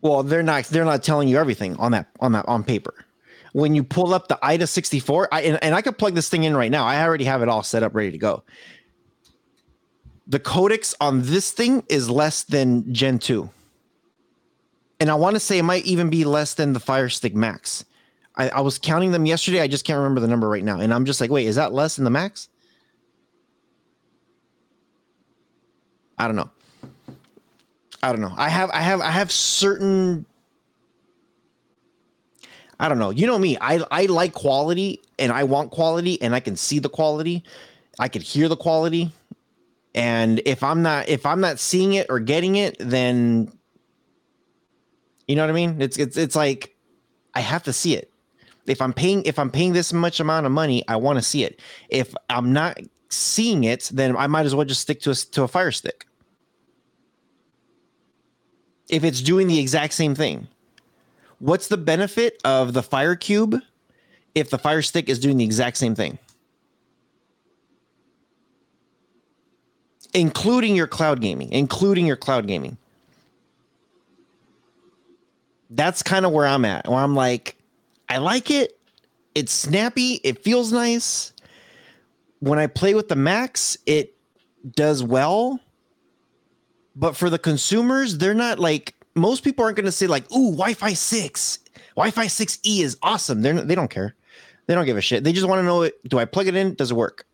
Well, they're not they're not telling you everything on that on that on paper. When you pull up the AIDA 64, I and, and I could plug this thing in right now. I already have it all set up ready to go. The codecs on this thing is less than Gen 2. And I want to say it might even be less than the Fire Stick Max. I, I was counting them yesterday. I just can't remember the number right now. And I'm just like, wait, is that less than the max? I don't know. I don't know. I have I have I have certain I don't know. You know me. I I like quality and I want quality and I can see the quality. I can hear the quality. And if I'm not if I'm not seeing it or getting it, then you know what I mean? It's it's it's like I have to see it. If I'm paying if I'm paying this much amount of money, I want to see it. If I'm not seeing it, then I might as well just stick to a to a fire stick. If it's doing the exact same thing. What's the benefit of the fire cube if the fire stick is doing the exact same thing? Including your cloud gaming, including your cloud gaming. That's kind of where I'm at. Where I'm like, I like it. It's snappy. It feels nice. When I play with the Max, it does well. But for the consumers, they're not like most people aren't going to say like, "Ooh, Wi-Fi six, Wi-Fi six E is awesome." They're they don't care. They don't give a shit. They just want to know: Do I plug it in? Does it work?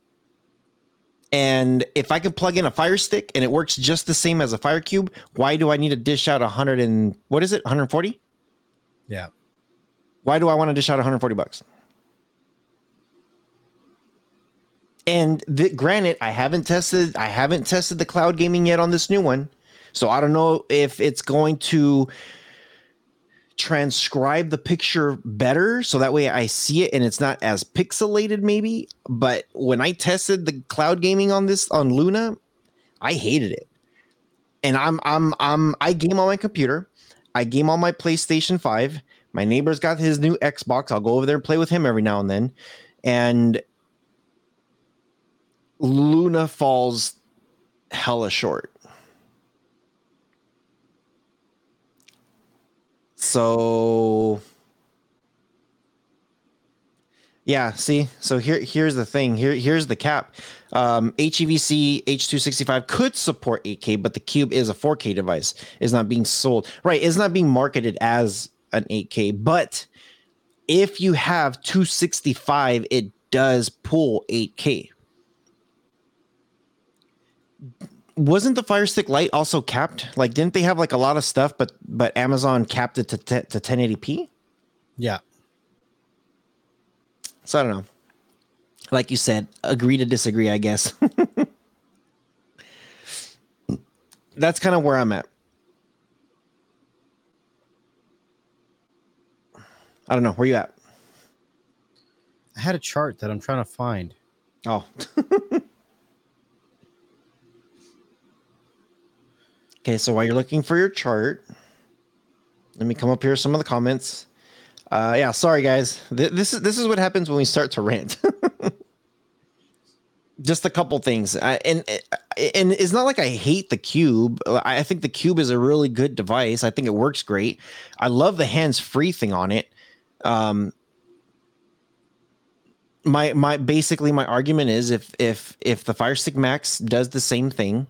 And if I can plug in a Fire Stick and it works just the same as a Fire Cube, why do I need to dish out a hundred and what is it, 140? Yeah. Why do I want to dish out 140 bucks? And the, granted, I haven't tested I haven't tested the cloud gaming yet on this new one. So I don't know if it's going to transcribe the picture better so that way I see it and it's not as pixelated maybe, but when I tested the cloud gaming on this on Luna, I hated it. And I'm I'm I'm I game on my computer. I game on my PlayStation 5. My neighbor's got his new Xbox. I'll go over there and play with him every now and then. And Luna falls hella short. So yeah, see, so here here's the thing. Here here's the cap. Um, HEVC H265 could support 8K, but the Cube is a 4K device. Is not being sold right. It's not being marketed as an 8K, but if you have 265, it does pull 8K. Wasn't the Fire Stick Lite also capped? Like, didn't they have like a lot of stuff, but but Amazon capped it to te- to 1080p? Yeah. So I don't know. Like you said, agree to disagree, I guess. That's kind of where I'm at. I don't know. Where you at? I had a chart that I'm trying to find. Oh. okay, so while you're looking for your chart, let me come up here some of the comments. Uh, yeah, sorry guys. Th- this is this is what happens when we start to rant. Just a couple things, uh, and and it's not like I hate the cube. I think the cube is a really good device. I think it works great. I love the hands-free thing on it. Um, my my basically my argument is if if if the Fire Stick Max does the same thing,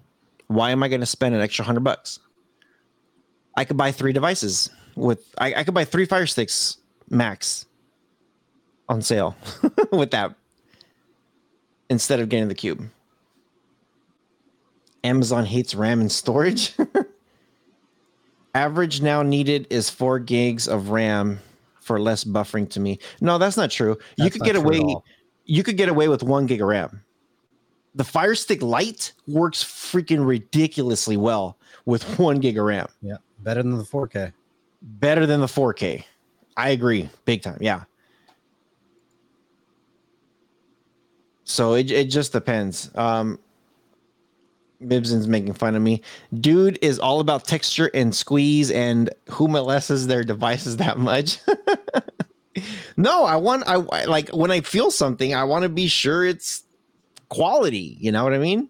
why am I going to spend an extra hundred bucks? I could buy three devices with I, I could buy three Fire Sticks Max on sale with that instead of getting the cube. Amazon hates RAM and storage. Average now needed is four gigs of RAM for less buffering to me. No, that's not true. you could get away. You could get away with one gig of RAM. The Fire Stick Lite works freaking ridiculously well with one gig of RAM. Yeah. Better than the 4K. Better than the 4K. I agree, big time. Yeah. So it, it just depends. Um, Bibson's making fun of me. Dude is all about texture and squeeze, and who molests their devices that much? no, I want I- like when I feel something, I want to be sure it's quality. You know what I mean?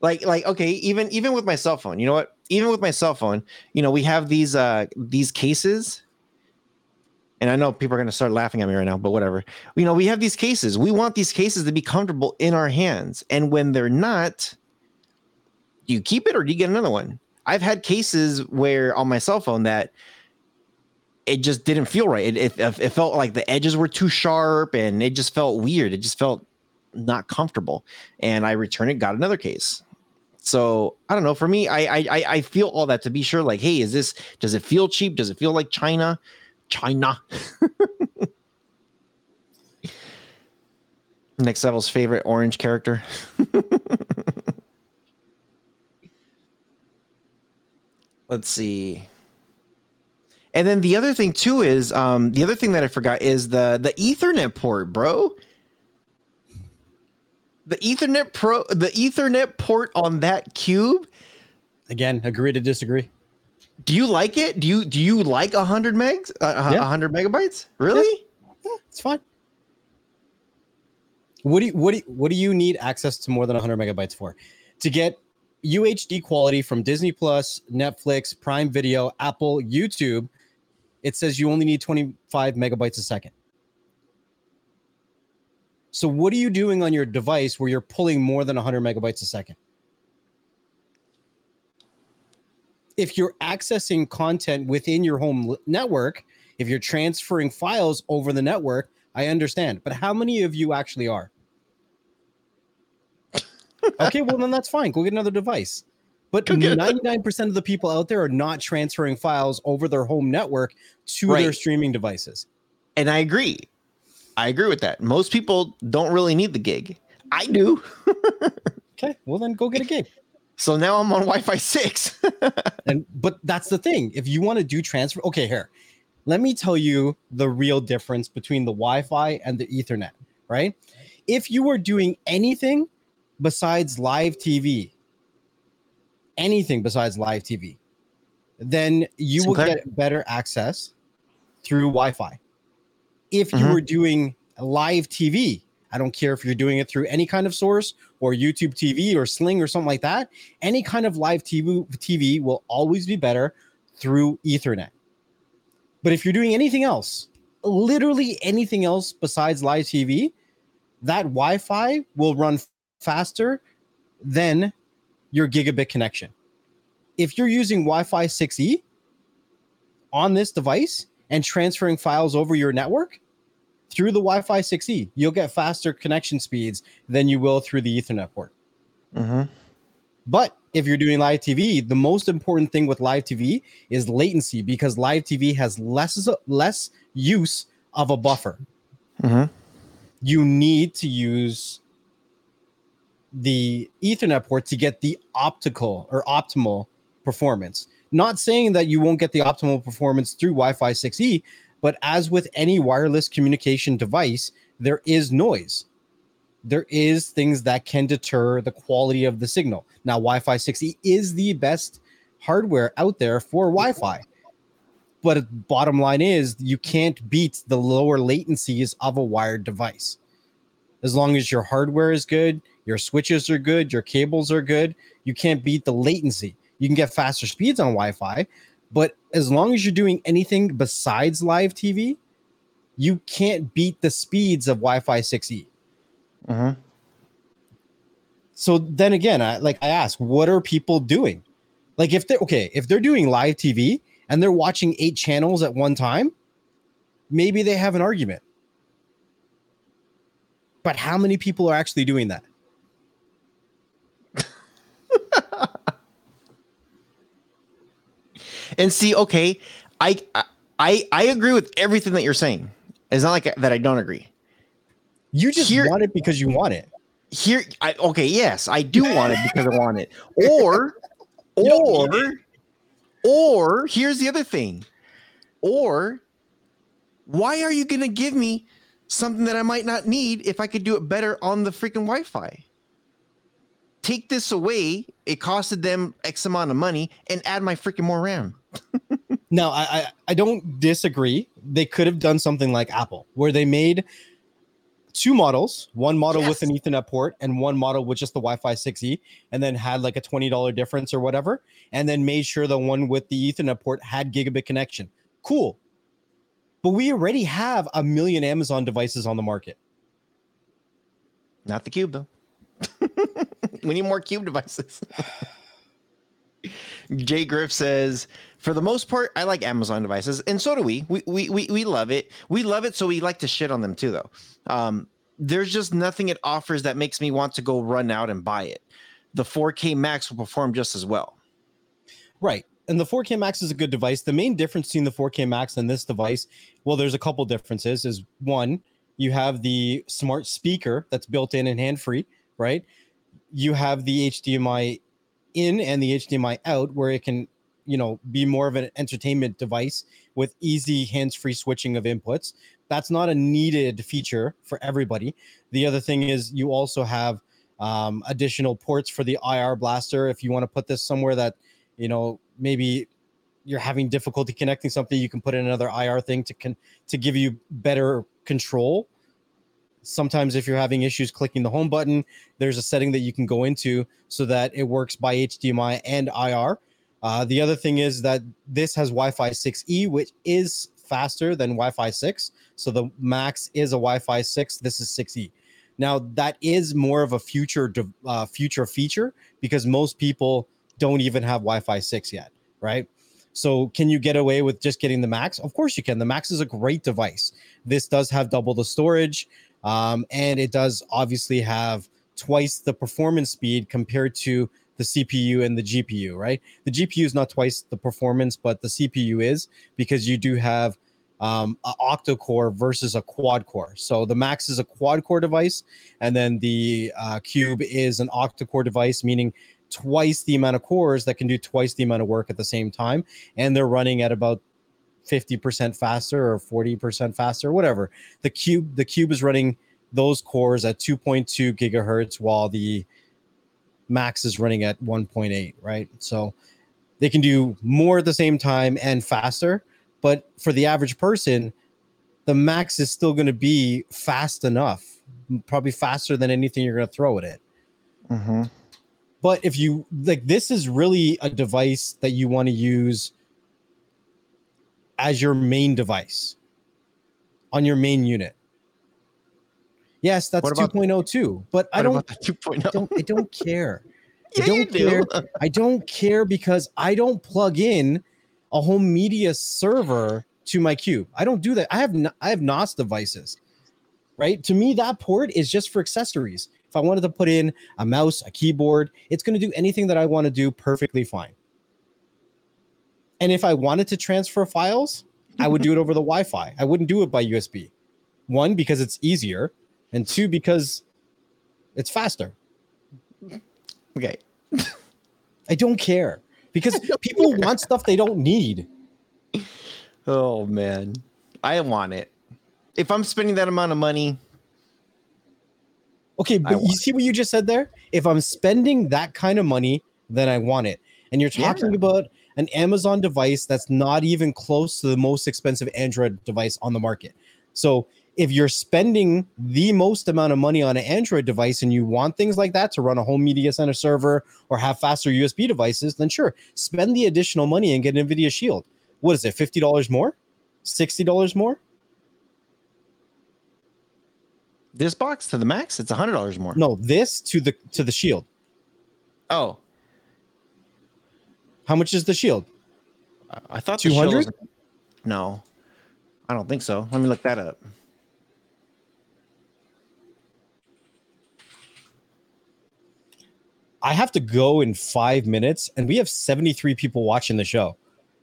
Like like okay, even even with my cell phone, you know what? Even with my cell phone, you know we have these uh these cases. And I know people are going to start laughing at me right now, but whatever. You know, we have these cases. We want these cases to be comfortable in our hands. And when they're not, do you keep it or do you get another one? I've had cases where on my cell phone that it just didn't feel right. It, it, it felt like the edges were too sharp and it just felt weird. It just felt not comfortable. And I returned it, got another case. So I don't know. For me, I, I I feel all that to be sure. Like, hey, is this? Does it feel cheap? Does it feel like China? China. Next level's favorite orange character. Let's see. And then the other thing too is um the other thing that I forgot is the the Ethernet port, bro. The Ethernet pro the Ethernet port on that cube. Again, agree to disagree. Do you like it? Do you do you like 100 megs? Uh, a Yeah. 100 megabytes? Really? Yeah, it's fine. What do you, what do you, what do you need access to more than 100 megabytes for? To get UHD quality from Disney Plus, Netflix, Prime Video, Apple, YouTube, it says you only need 25 megabytes a second. So what are you doing on your device where you're pulling more than 100 megabytes a second? If you're accessing content within your home network, if you're transferring files over the network, I understand. But how many of you actually are? okay, well then that's fine. Go get another device. But 99% of the people out there are not transferring files over their home network to their streaming devices. And I agree. I agree with that. Most people don't really need the gig. I do. Okay, well then go get a gig. So now I'm on Wi-Fi 6. And but that's the thing. If you want to do transfer, okay, here. Let me tell you the real difference between the Wi-Fi and the Ethernet, right? If you are doing anything besides live TV, anything besides live TV, then you will get better access through Wi-Fi. If you Mhm. were doing live TV, I don't care if you're doing it through any kind of source or YouTube TV or Sling or something like that, any kind of live TV, TV will always be better through Ethernet. But if you're doing anything else, literally anything else besides live TV, that Wi Fi will run f- faster than your gigabit connection. If you're using Wi Fi 6E on this device and transferring files over your network, through the Wi-Fi 6E, you'll get faster connection speeds than you will through the Ethernet port. Mm-hmm. But if you're doing live TV, the most important thing with live TV is latency because live TV has less less use of a buffer. Mm-hmm. You need to use the Ethernet port to get the optical or optimal performance. Not saying that you won't get the optimal performance through Wi-Fi 6E, but as with any wireless communication device, there is noise. There is things that can deter the quality of the signal. Now, Wi-Fi 6E is the best hardware out there for Wi-Fi. But bottom line is you can't beat the lower latencies of a wired device. As long as your hardware is good, your switches are good, your cables are good, you can't beat the latency. You can get faster speeds on Wi-Fi, but as long as you're doing anything besides live TV, you can't beat the speeds of Wi-Fi 6E. Mm-hmm. So then again, I like I ask, what are people doing? Like if they're okay, if they're doing live TV and they're watching eight channels at one time, maybe they have an argument. But how many people are actually doing that? And see, okay, I I I agree with everything that you're saying. It's not like that I don't agree. You just Here- want it because you want it. Here, I okay, yes, I do want it because I want it. Or, or, or here's the other thing. Or, why are you gonna give me something that I might not need if I could do it better on the freaking Wi-Fi? Take this away. It costed them X amount of money, and add my freaking more RAM. Now, I, I I don't disagree. They could have done something like Apple, where they made two models, one model with an Ethernet port and one model with just the Wi-Fi 6E, and then had like a twenty dollar difference or whatever, and then made sure the one with the Ethernet port had gigabit connection. Cool, but we already have a million Amazon devices on the market. Not the cube though. we need more cube devices. Jay Griff says, for the most part, I like Amazon devices, and so do we. We we we, we love it. We love it, so we like to shit on them too, though. Um, there's just nothing it offers that makes me want to go run out and buy it. The 4K Max will perform just as well. Right. And the 4K Max is a good device. The main difference between the 4K Max and this device, well, there's a couple differences. Is one, you have the smart speaker that's built in and hand free, right? You have the HDMI in and the HDMI out where it can, you know, be more of an entertainment device with easy hands-free switching of inputs. That's not a needed feature for everybody. The other thing is you also have um, additional ports for the IR blaster if you want to put this somewhere that you know maybe you're having difficulty connecting something you can put in another ir thing to con- to give you better control sometimes if you're having issues clicking the home button there's a setting that you can go into so that it works by hdmi and ir uh, the other thing is that this has wi-fi 6e which is faster than wi-fi 6 so the max is a wi-fi 6 this is 6e now that is more of a future uh, future feature because most people don't even have Wi-Fi 6 yet, right? So can you get away with just getting the Max? Of course you can. The Max is a great device. This does have double the storage, um, and it does obviously have twice the performance speed compared to the CPU and the GPU, right? The GPU is not twice the performance, but the CPU is because you do have um, an octa core versus a quad core. So the Max is a quad core device, and then the uh, Cube is an octa core device, meaning twice the amount of cores that can do twice the amount of work at the same time, and they're running at about 50% faster or 40% faster, whatever. The Cube, the Cube is running those cores at 2.2 gigahertz, while the Max is running at 1.8, right? So they can do more at the same time and faster but for the average person the max is still going to be fast enough probably faster than anything you're going to throw at it Mm-hmm. but if you like this is really a device that you want to use as your main device on your main unit yes that's 2.02 but i don't about the 2.0? don't i don't care Yeah, I don't you do. care. I don't care because I don't plug in a home media server to my cube. I don't do that. I have I have NAS devices. right? To me, that port is just for accessories. If I wanted to put in a mouse, a keyboard, it's going to do anything that I want to do perfectly fine. And if I wanted to transfer files, I would do it over the Wi Fi. I wouldn't do it by USB. One, because it's easier, and two, because it's faster. Okay. I don't care because people want stuff they don't need. Oh man, I want it. If I'm spending that amount of money, Okay, but you see what you just said there? If I'm spending that kind of money, then I want it. And you're talking Yeah. about an Amazon device that's not even close to the most expensive Android device on the market. So if you're spending the most amount of money on an Android device and you want things like that to run a home media center server or have faster USB devices, then sure, spend the additional money and get an NVIDIA Shield. What is it, $50 more? $60 more? this box to the max, it's a hundred dollars more. No, this to the to the Shield. Oh, How much is the Shield? I- I thought the shield 200? was- No, I don't think so. Let me look that up. I have to go in five minutes, and we have 73 people watching the show.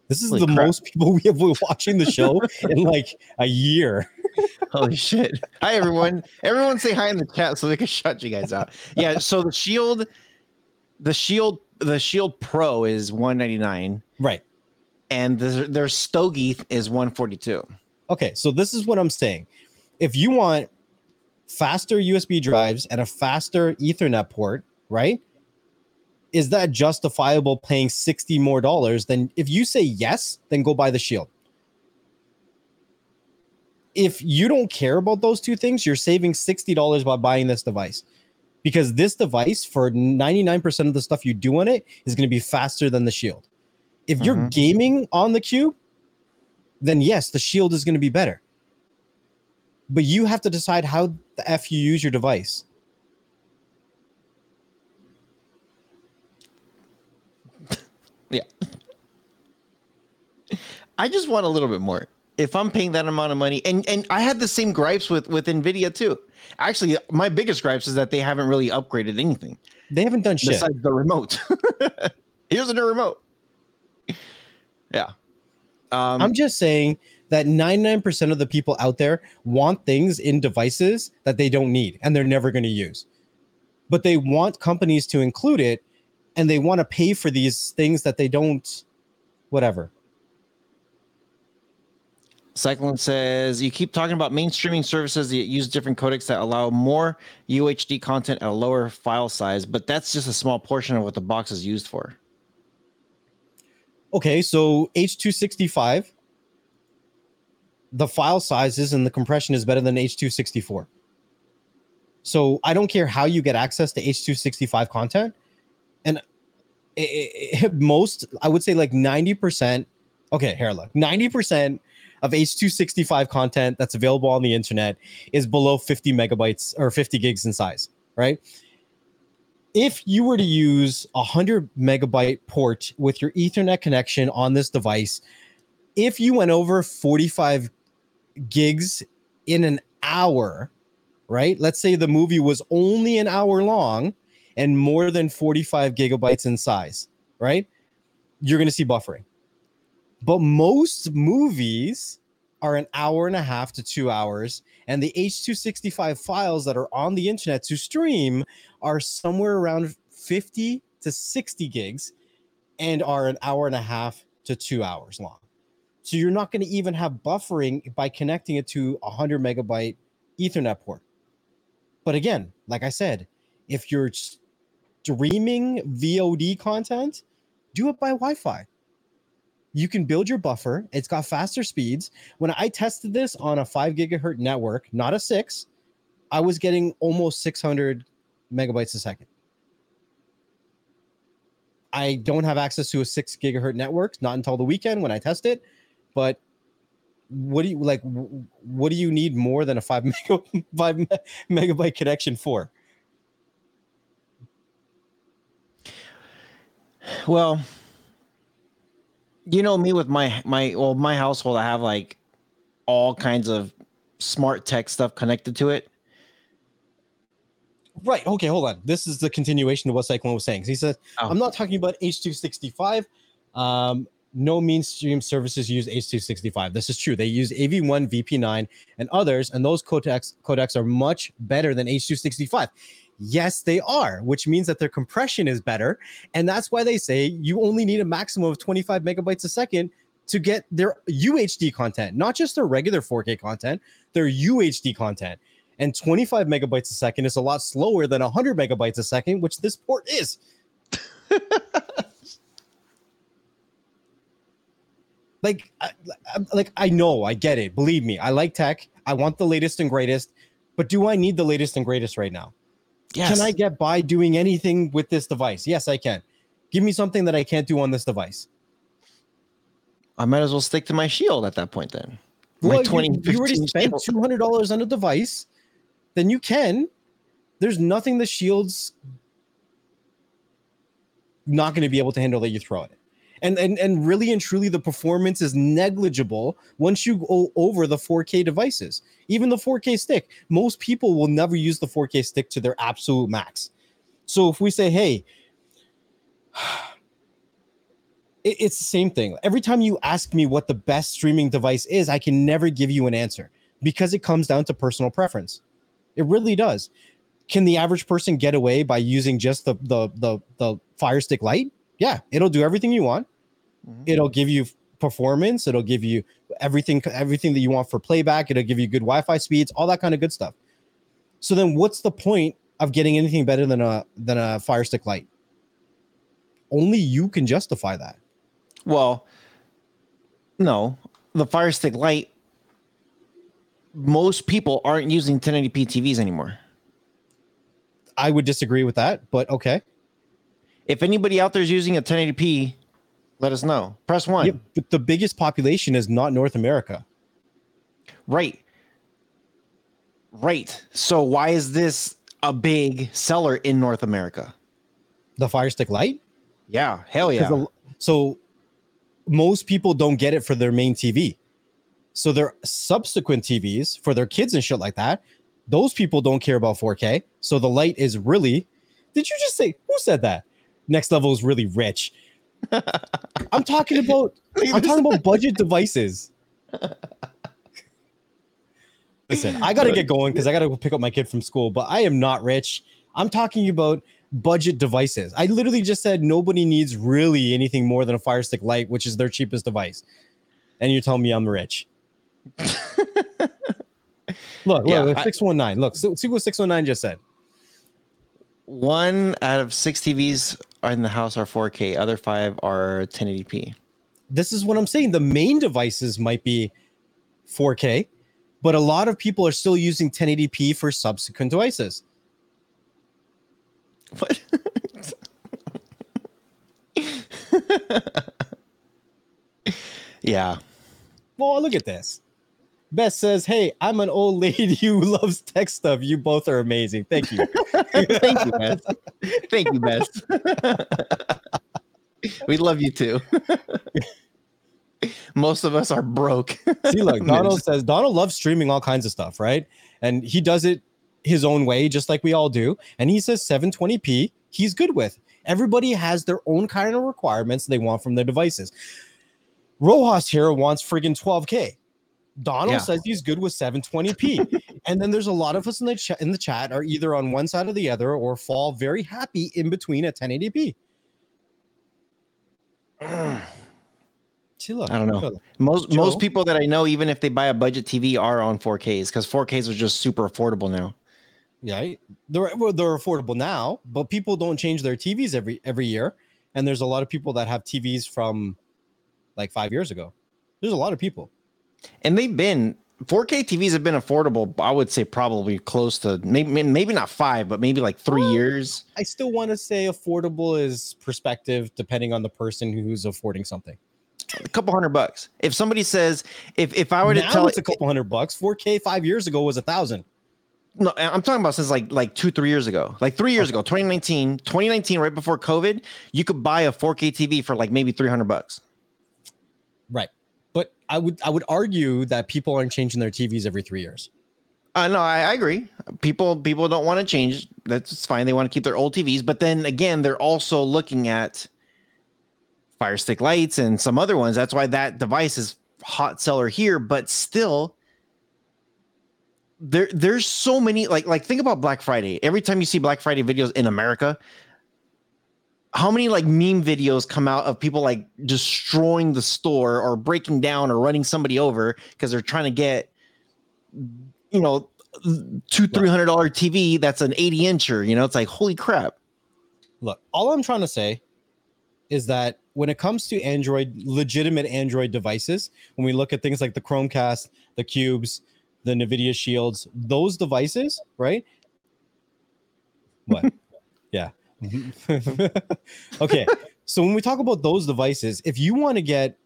This is Holy the crap. most people we have been watching the show in like a year. Holy shit! Hi everyone. Everyone say hi in the chat so they can shut you guys out. Yeah. So the shield, the shield, the shield Pro is one ninety nine, Right. and the, their Stogie is one forty two. Okay. So this is what I'm saying. If you want faster USB drives and a faster Ethernet port, right? Is that justifiable paying 60 more dollars? Then if you say yes, then go buy the shield. If you don't care about those two things, you're saving $60 by buying this device. Because this device, for 99% of the stuff you do on it, is going to be faster than the shield. If you're Mhm. gaming on the cube, then yes, the shield is going to be better. But you have to decide how the F you use your device. Yeah. I just want a little bit more. If I'm paying that amount of money, and and I had the same gripes with with Nvidia too. Actually, my biggest gripes is that they haven't really upgraded anything They haven't done shit. besides the remote. Here's a new remote. Yeah. Um, I'm just saying that 99% of the people out there want things in devices that they don't need and they're never going to use. But they want companies to include it and they want to pay for these things that they don't whatever. Cyclone says you keep talking about mainstreaming services that use different codecs that allow more UHD content at a lower file size, but that's just a small portion of what the box is used for. Okay, so H265 the file sizes and the compression is better than H264. So I don't care how you get access to H265 content. And i- i- most, I would say like 90%. Okay, here, look 90% of H265 content that's available on the internet is below 50 megabytes or 50 gigs in size, right? If you were to use a 100 megabyte port with your Ethernet connection on this device, if you went over 45 gigs in an hour, right? Let's say the movie was only an hour long and more than 45 gigabytes in size, right? You're going to see buffering. But most movies are an hour and a half to two hours, and the H265 files that are on the internet to stream are somewhere around 50 to 60 gigs and are an hour and a half to two hours long. So you're not going to even have buffering by connecting it to a 100 megabyte Ethernet port. But again, like I said, if you're streaming VOD content, do it by Wi Fi. You can build your buffer. It's got faster speeds. When I tested this on a five gigahertz network, not a six, I was getting almost 600 megabytes a second. I don't have access to a six gigahertz network, not until the weekend when I test it. But what do you like? What do you need more than a five mega, five me- megabyte connection for? Well, you know me with my my well my household, I have like all kinds of smart tech stuff connected to it. Right. Okay, hold on. This is the continuation of what Cyclone was saying. He said Oh. I'm not talking about H265. Um, no mainstream services use H265. This is true. They use AV1, VP9, and others, and those codecs codecs are much better than H265. Yes, they are, which means that their compression is better, and that's why they say you only need a maximum of 25 megabytes a second to get their UHD content, not just their regular 4K content, their UHD content. And 25 megabytes a second is a lot slower than 100 megabytes a second, which this port is. like, I, I- like I know, I get it. Believe me, I like tech. I want the latest and greatest. But do I need the latest and greatest right now? Yes. Can I get by doing anything with this device? Yes, I can. Give me something that I can't do on this device. I might as well stick to my shield at that point then. My Well, you- 2015 you, already spent Shield. two hundred dollars on a device, then you can. There's nothing the shield's not going to be able to handle that you throw at it. And, and and really and truly the performance is negligible once you go over the 4K devices. Even the 4K stick, most people will never use the 4K stick to their absolute max. So if we say, hey, it- it's the same thing. Every time you ask me what the best streaming device is, I can never give you an answer because it comes down to personal preference. It really does. Can the average person get away by using just the the the, the Fire Stick Lite? Yeah, it'll do everything you want. Mhm. It'll give you performance. It'll give you everything everything that you want for playback. It'll give you good Wi-Fi speeds, all that kind of good stuff. So then, what's the point of getting anything better than a than a Fire Stick Lite? Only you can justify that. Well, no, the Fire Stick Lite. Most people aren't using 1080p TVs anymore. I would disagree with that, but okay. If anybody out there is using a 1080p, let us know. Press one. Yeah, but the biggest population is not North America. Right. Right. So why is this a big seller in North America? The Fire Stick Lite. Yeah. Hell yeah. so most people don't get it for their main TV. So their subsequent TVs for their kids and shit like that, those people don't care about 4K. So the light is really. Did you just say who said that? Next level is really rich. I'm talking about I'm talking about budget devices. Listen, I gotta get going because I gotta go pick up my kid from school, but I am not rich. I'm talking about budget devices. I literally just said nobody needs really anything more than a Fire Stick Lite, which is their cheapest device. And you're telling me I'm rich. look, Yeah, look, I- 619. Look, see what 619 just said. One out of six TVs in the house are 4K. Other five are 1080p. this is what I'm saying. The main devices might be 4K, but a lot of people are still using 1080p for subsequent devices. What? yeah. Well, look at this. Beth says, Hey, I'm an old lady who loves tech stuff. You both are amazing. Thank you. Thank you, Beth. Thank you, Beth. we love you too. Most of us are broke. See, look, Donald says Donald loves streaming all kinds of stuff, right? And he does it his own way, just like we all do. And he says 720p, he's good with. Everybody has their own kind of requirements they want from their devices. Rojas here wants friggin' 12k. Donald Yeah. says he's good with 720p. and then there's a lot of us in the chat in the chat are either on one side or the other or fall very happy in between at 1080p. See, look, I don't know. look, most Joe? most people that I know, even if they buy a budget TV, are on 4Ks because 4Ks are just super affordable now. Yeah, they're well, they're affordable now, but people don't change their TVs every every year, and there's a lot of people that have TVs from like five years ago. There's a lot of people. And they've been 4K TVs have been affordable. I would say probably close to maybe maybe not five, but maybe like three Well, years. I still want to say affordable is perspective, depending on the person who's affording something. A couple hundred bucks. If somebody says, if if I were to tell it's a couple hundred bucks. 4K five years ago was a thousand. No, I'm talking about since like like two, three years ago. Like three years ago, 2019, 2019, right before COVID, you could buy a 4K TV for like maybe 300 bucks. Right. But I would I would argue that people aren't changing their TVs every three years. Uh, no, I, I agree. People people don't want to change. That's fine. They want to keep their old TVs, but then again, they're also looking at Fire Stick lights and some other ones. That's why that device is hot seller here, but still there there's so many like like think about Black Friday. Every time you see Black Friday videos in America, how many like meme videos come out of people like destroying the store or breaking down or running somebody over because they're trying to get you know two three hundred dollar TV that's an 80 incher. You know, it's like holy crap. Look, all I'm trying to say is that when it comes to Android, legitimate Android devices, when we look at things like the Chromecast, the Cubes, the NVIDIA Shields, those devices, right? What? okay. So when we talk about those devices, if you want to get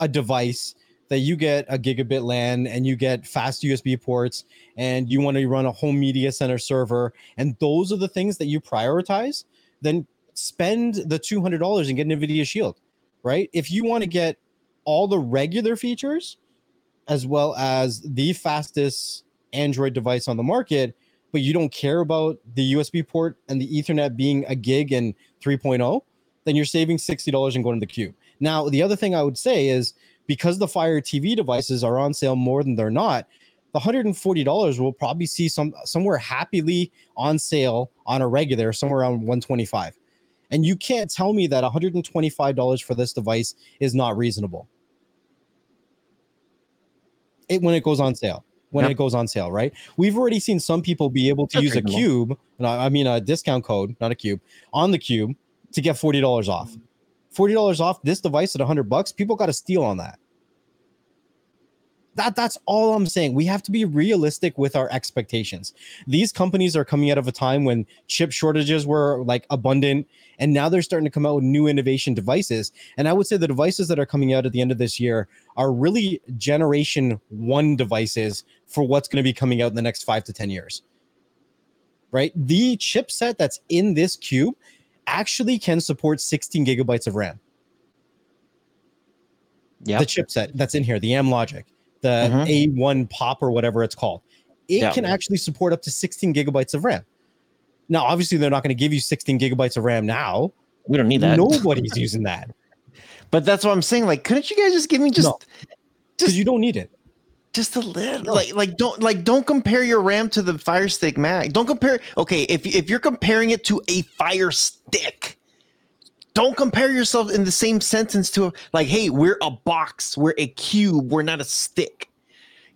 a device that you get a gigabit LAN and you get fast USB ports and you want to run a home media center server, and those are the things that you prioritize, then spend the $200 and get an NVIDIA Shield, right? If you want to get all the regular features as well as the fastest Android device on the market, but you don't care about the USB port and the Ethernet being a gig and 3.0, then you're saving $60 and going to the cube. Now, the other thing I would say is because the Fire TV devices are on sale more than they're not, the $140 will probably see some somewhere happily on sale on a regular somewhere around 125. And you can't tell me that $125 for this device is not reasonable. It when it goes on sale. When Yep. it goes on sale, right? We've already seen some people be able to That's use a cube, no, I mean a discount code, not a cube, on the cube to get $40 off. $40 off this device at 100 bucks, people got to steal on that. That that's all I'm saying. We have to be realistic with our expectations. These companies are coming out of a time when chip shortages were like abundant and now they're starting to come out with new innovation devices. And I would say the devices that are coming out at the end of this year are really generation 1 devices for what's going to be coming out in the next 5 to 10 years. Right? The chipset that's in this cube actually can support 16 gigabytes of RAM Yeah. the chipset that's in here, the Amlogic, the Mhm. A1 Pop or whatever it's called. It Yeah. can actually support up to 16 gigabytes of RAM. Now, obviously, they're not going to give you 16 gigabytes of RAM now. We don't need that. Nobody's using that But that's what I'm saying. Like, couldn't you guys just give me just No. because you don't need it. just a little like like don't like don't compare your RAM to the Fire Stick Max. Don't compare. Okay, if if you're comparing it to a Fire Stick, don't compare yourself in the same sentence to like, hey, we're a box, we're a cube, we're not a stick.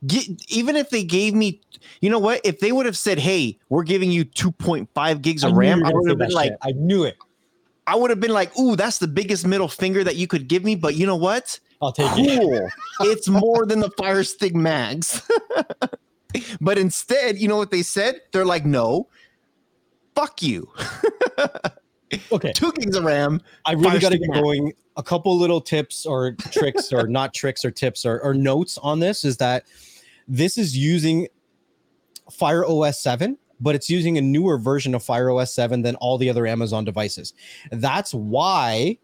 Get, even if they gave me, you know what? If they would have said, "Hey, we're giving you 2.5 gigs of RAM," I would have been like, I knew it. I would have been like, "Ooh, that's the biggest middle finger that you could give me." But you know what? I'll take it. cool. it's more than the Fire Stick Max. but instead, you know what they said? They're like, no, fuck you. Okay. Two gigs of RAM. I really got to get going. A couple little tips or tricks, or not tricks or tips or, or notes on this is that this is using Fire OS 7, but it's using a newer version of Fire OS 7 than all the other Amazon devices. That's why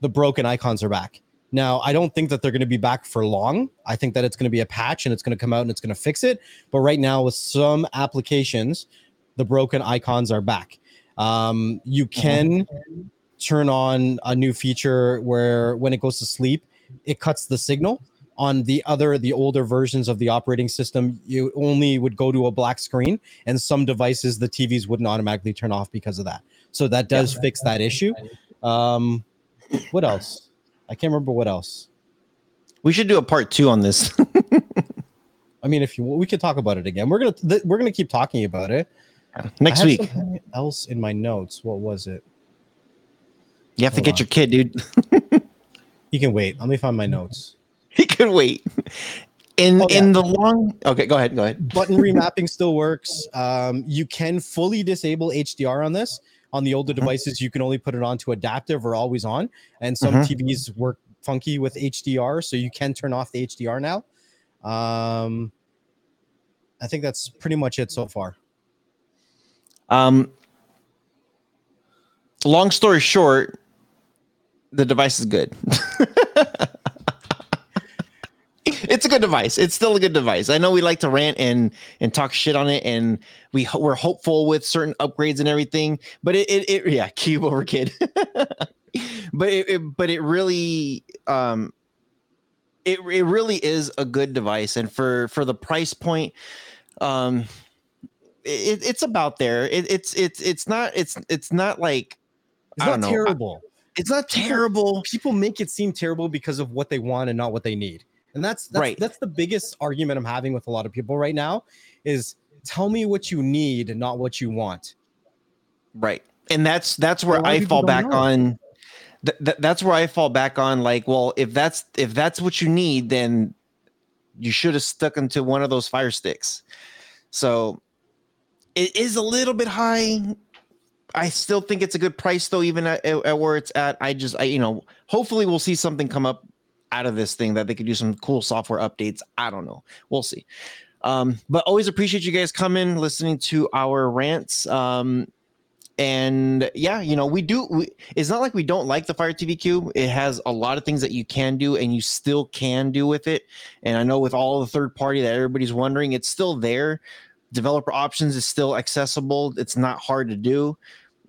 the broken icons are back. Now, I don't think that they're going to be back for long. I think that it's going to be a patch and it's going to come out and it's going to fix it. But right now, with some applications, the broken icons are back. Um, you can turn on a new feature where when it goes to sleep, it cuts the signal. On the other, the older versions of the operating system, you only would go to a black screen, and some devices, the TVs wouldn't automatically turn off because of that. So that does fix that issue. Um, what else? I can't remember what else. We should do a part two on this. I mean, if you we could talk about it again. We're gonna th- we're gonna keep talking about it. Next week. else in my notes. What was it? You have to get on. your kid, dude. You can wait. Let me find my notes. he can wait. In Oh, yeah. in the long okay, go ahead, go ahead. button remapping still works. Um, you can fully disable HDR on this. On the older Mhm. devices, you can only put it on to adaptive or always on. And some Mhm. TVs work funky with HDR, so you can turn off the HDR now. Um, I think that's pretty much it so far. Um long story short, the device is good. it's a good device. It's still a good device. I know we like to rant and and talk shit on it, and we ho- we're hopeful with certain upgrades and everything. But it it, it yeah, cube over kid. but it, it but it really um it it really is a good device, and for for the price point, um, it, it's about there. It, it's it's it's not it's it's not like It's I not don't know. terrible. it's not terrible. People make it seem terrible because of what they want and not what they need. And that's that's, Right. that's the biggest argument I'm having with a lot of people right now is tell me what you need and not what you want. Right. And that's that's where A lot of I fall back know. on th- th- that's where I fall back on like, well, if that's if that's what you need, then you should have stuck into one of those fire sticks. So it is a little bit high. I still think it's a good price though, even at, at- where it's at. I just I you know, hopefully we'll see something come up out of this thing that they could do some cool software updates. I don't know. We'll see. Um, but always appreciate you guys coming, listening to our rants. Um, and yeah, you know, we do. We, it's not like we don't like the Fire TV Cube. It has a lot of things that you can do, and you still can do with it. And I know with all the third party that everybody's wondering, it's still there. Developer options is still accessible. It's not hard to do.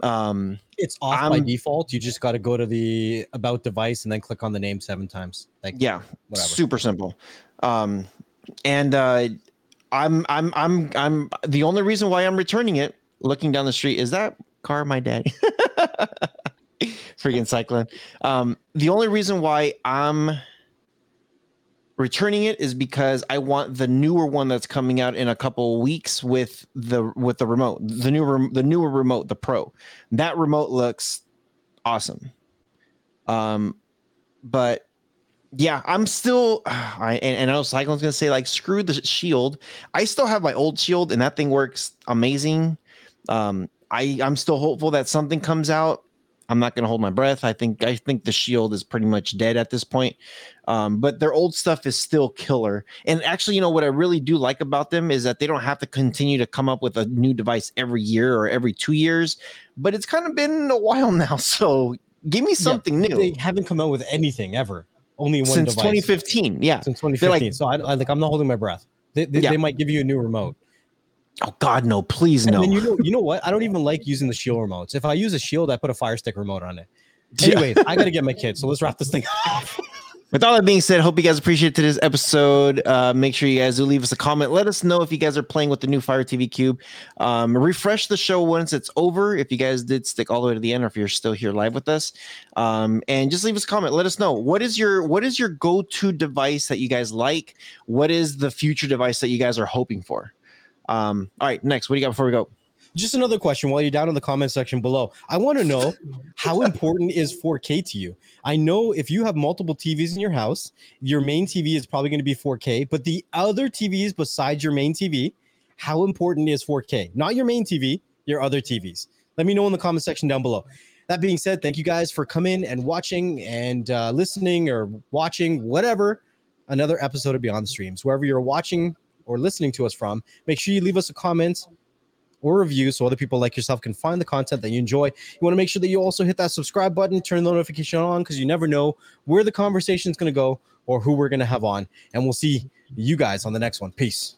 Um, It's off by I'm- default. You just got to go to the about device and then click on the name seven times. Like yeah, whatever. super simple. Um, and uh, I'm I'm I'm I'm the only reason why I'm returning it. Looking down the street, is that car my daddy? Freaking cycling. Um, the only reason why I'm returning it is because I want the newer one that's coming out in a couple weeks with the with the remote, the new the newer remote, the Pro. That remote looks awesome. Um, but yeah, I'm still. I and, and I know Cyclone's gonna say like screw the shield. I still have my old shield, and that thing works amazing. Um, I I'm still hopeful that something comes out. I'm not gonna hold my breath. I think I think the shield is pretty much dead at this point. Um, but their old stuff is still killer. And actually, you know what I really do like about them is that they don't have to continue to come up with a new device every year or every two years. But it's kind of been a while now, so give me something new They haven't come out with anything ever. Only one since device 2015. Yeah. since like- 2015. so I, I like I'm not holding my breath. They, they, Yeah. they might give you a new remote. Oh God, no! Please And no. then you know, you know what? I don't even like using the shield remotes. If I use a shield, I put a fire stick remote on it. Anyways, I gotta get my kids. So let's wrap this thing up. With all that being said, hope you guys appreciate today's episode. Uh, make sure you guys do leave us a comment. Let us know if you guys are playing with the new Fire TV Cube. Um, refresh the show once it's over. If you guys did stick all the way to the end, or if you're still here live with us, um, and just leave us a comment. Let us know what is your what is your go to device that you guys like. What is the future device that you guys are hoping for? Um, all right, next, what do you got before we go? Just another question while you're down in the comment section below. I want to know how important is 4K to you? I know if you have multiple TVs in your house, your main TV is probably going to be 4K, but the other TVs besides your main TV, how important is 4K? Not your main TV, your other TVs. Let me know in the comment section down below. That being said, thank you guys for coming and watching and uh, listening or watching whatever another episode of Beyond the Streams. Wherever you're watching or listening to us from, make sure you leave us a comment or review so other people like yourself can find the content that you enjoy. You want to make sure that you also hit that subscribe button, turn the notification on because you never know where the conversation is going to go or who we're going to have on. And we'll see you guys on the next one. Peace.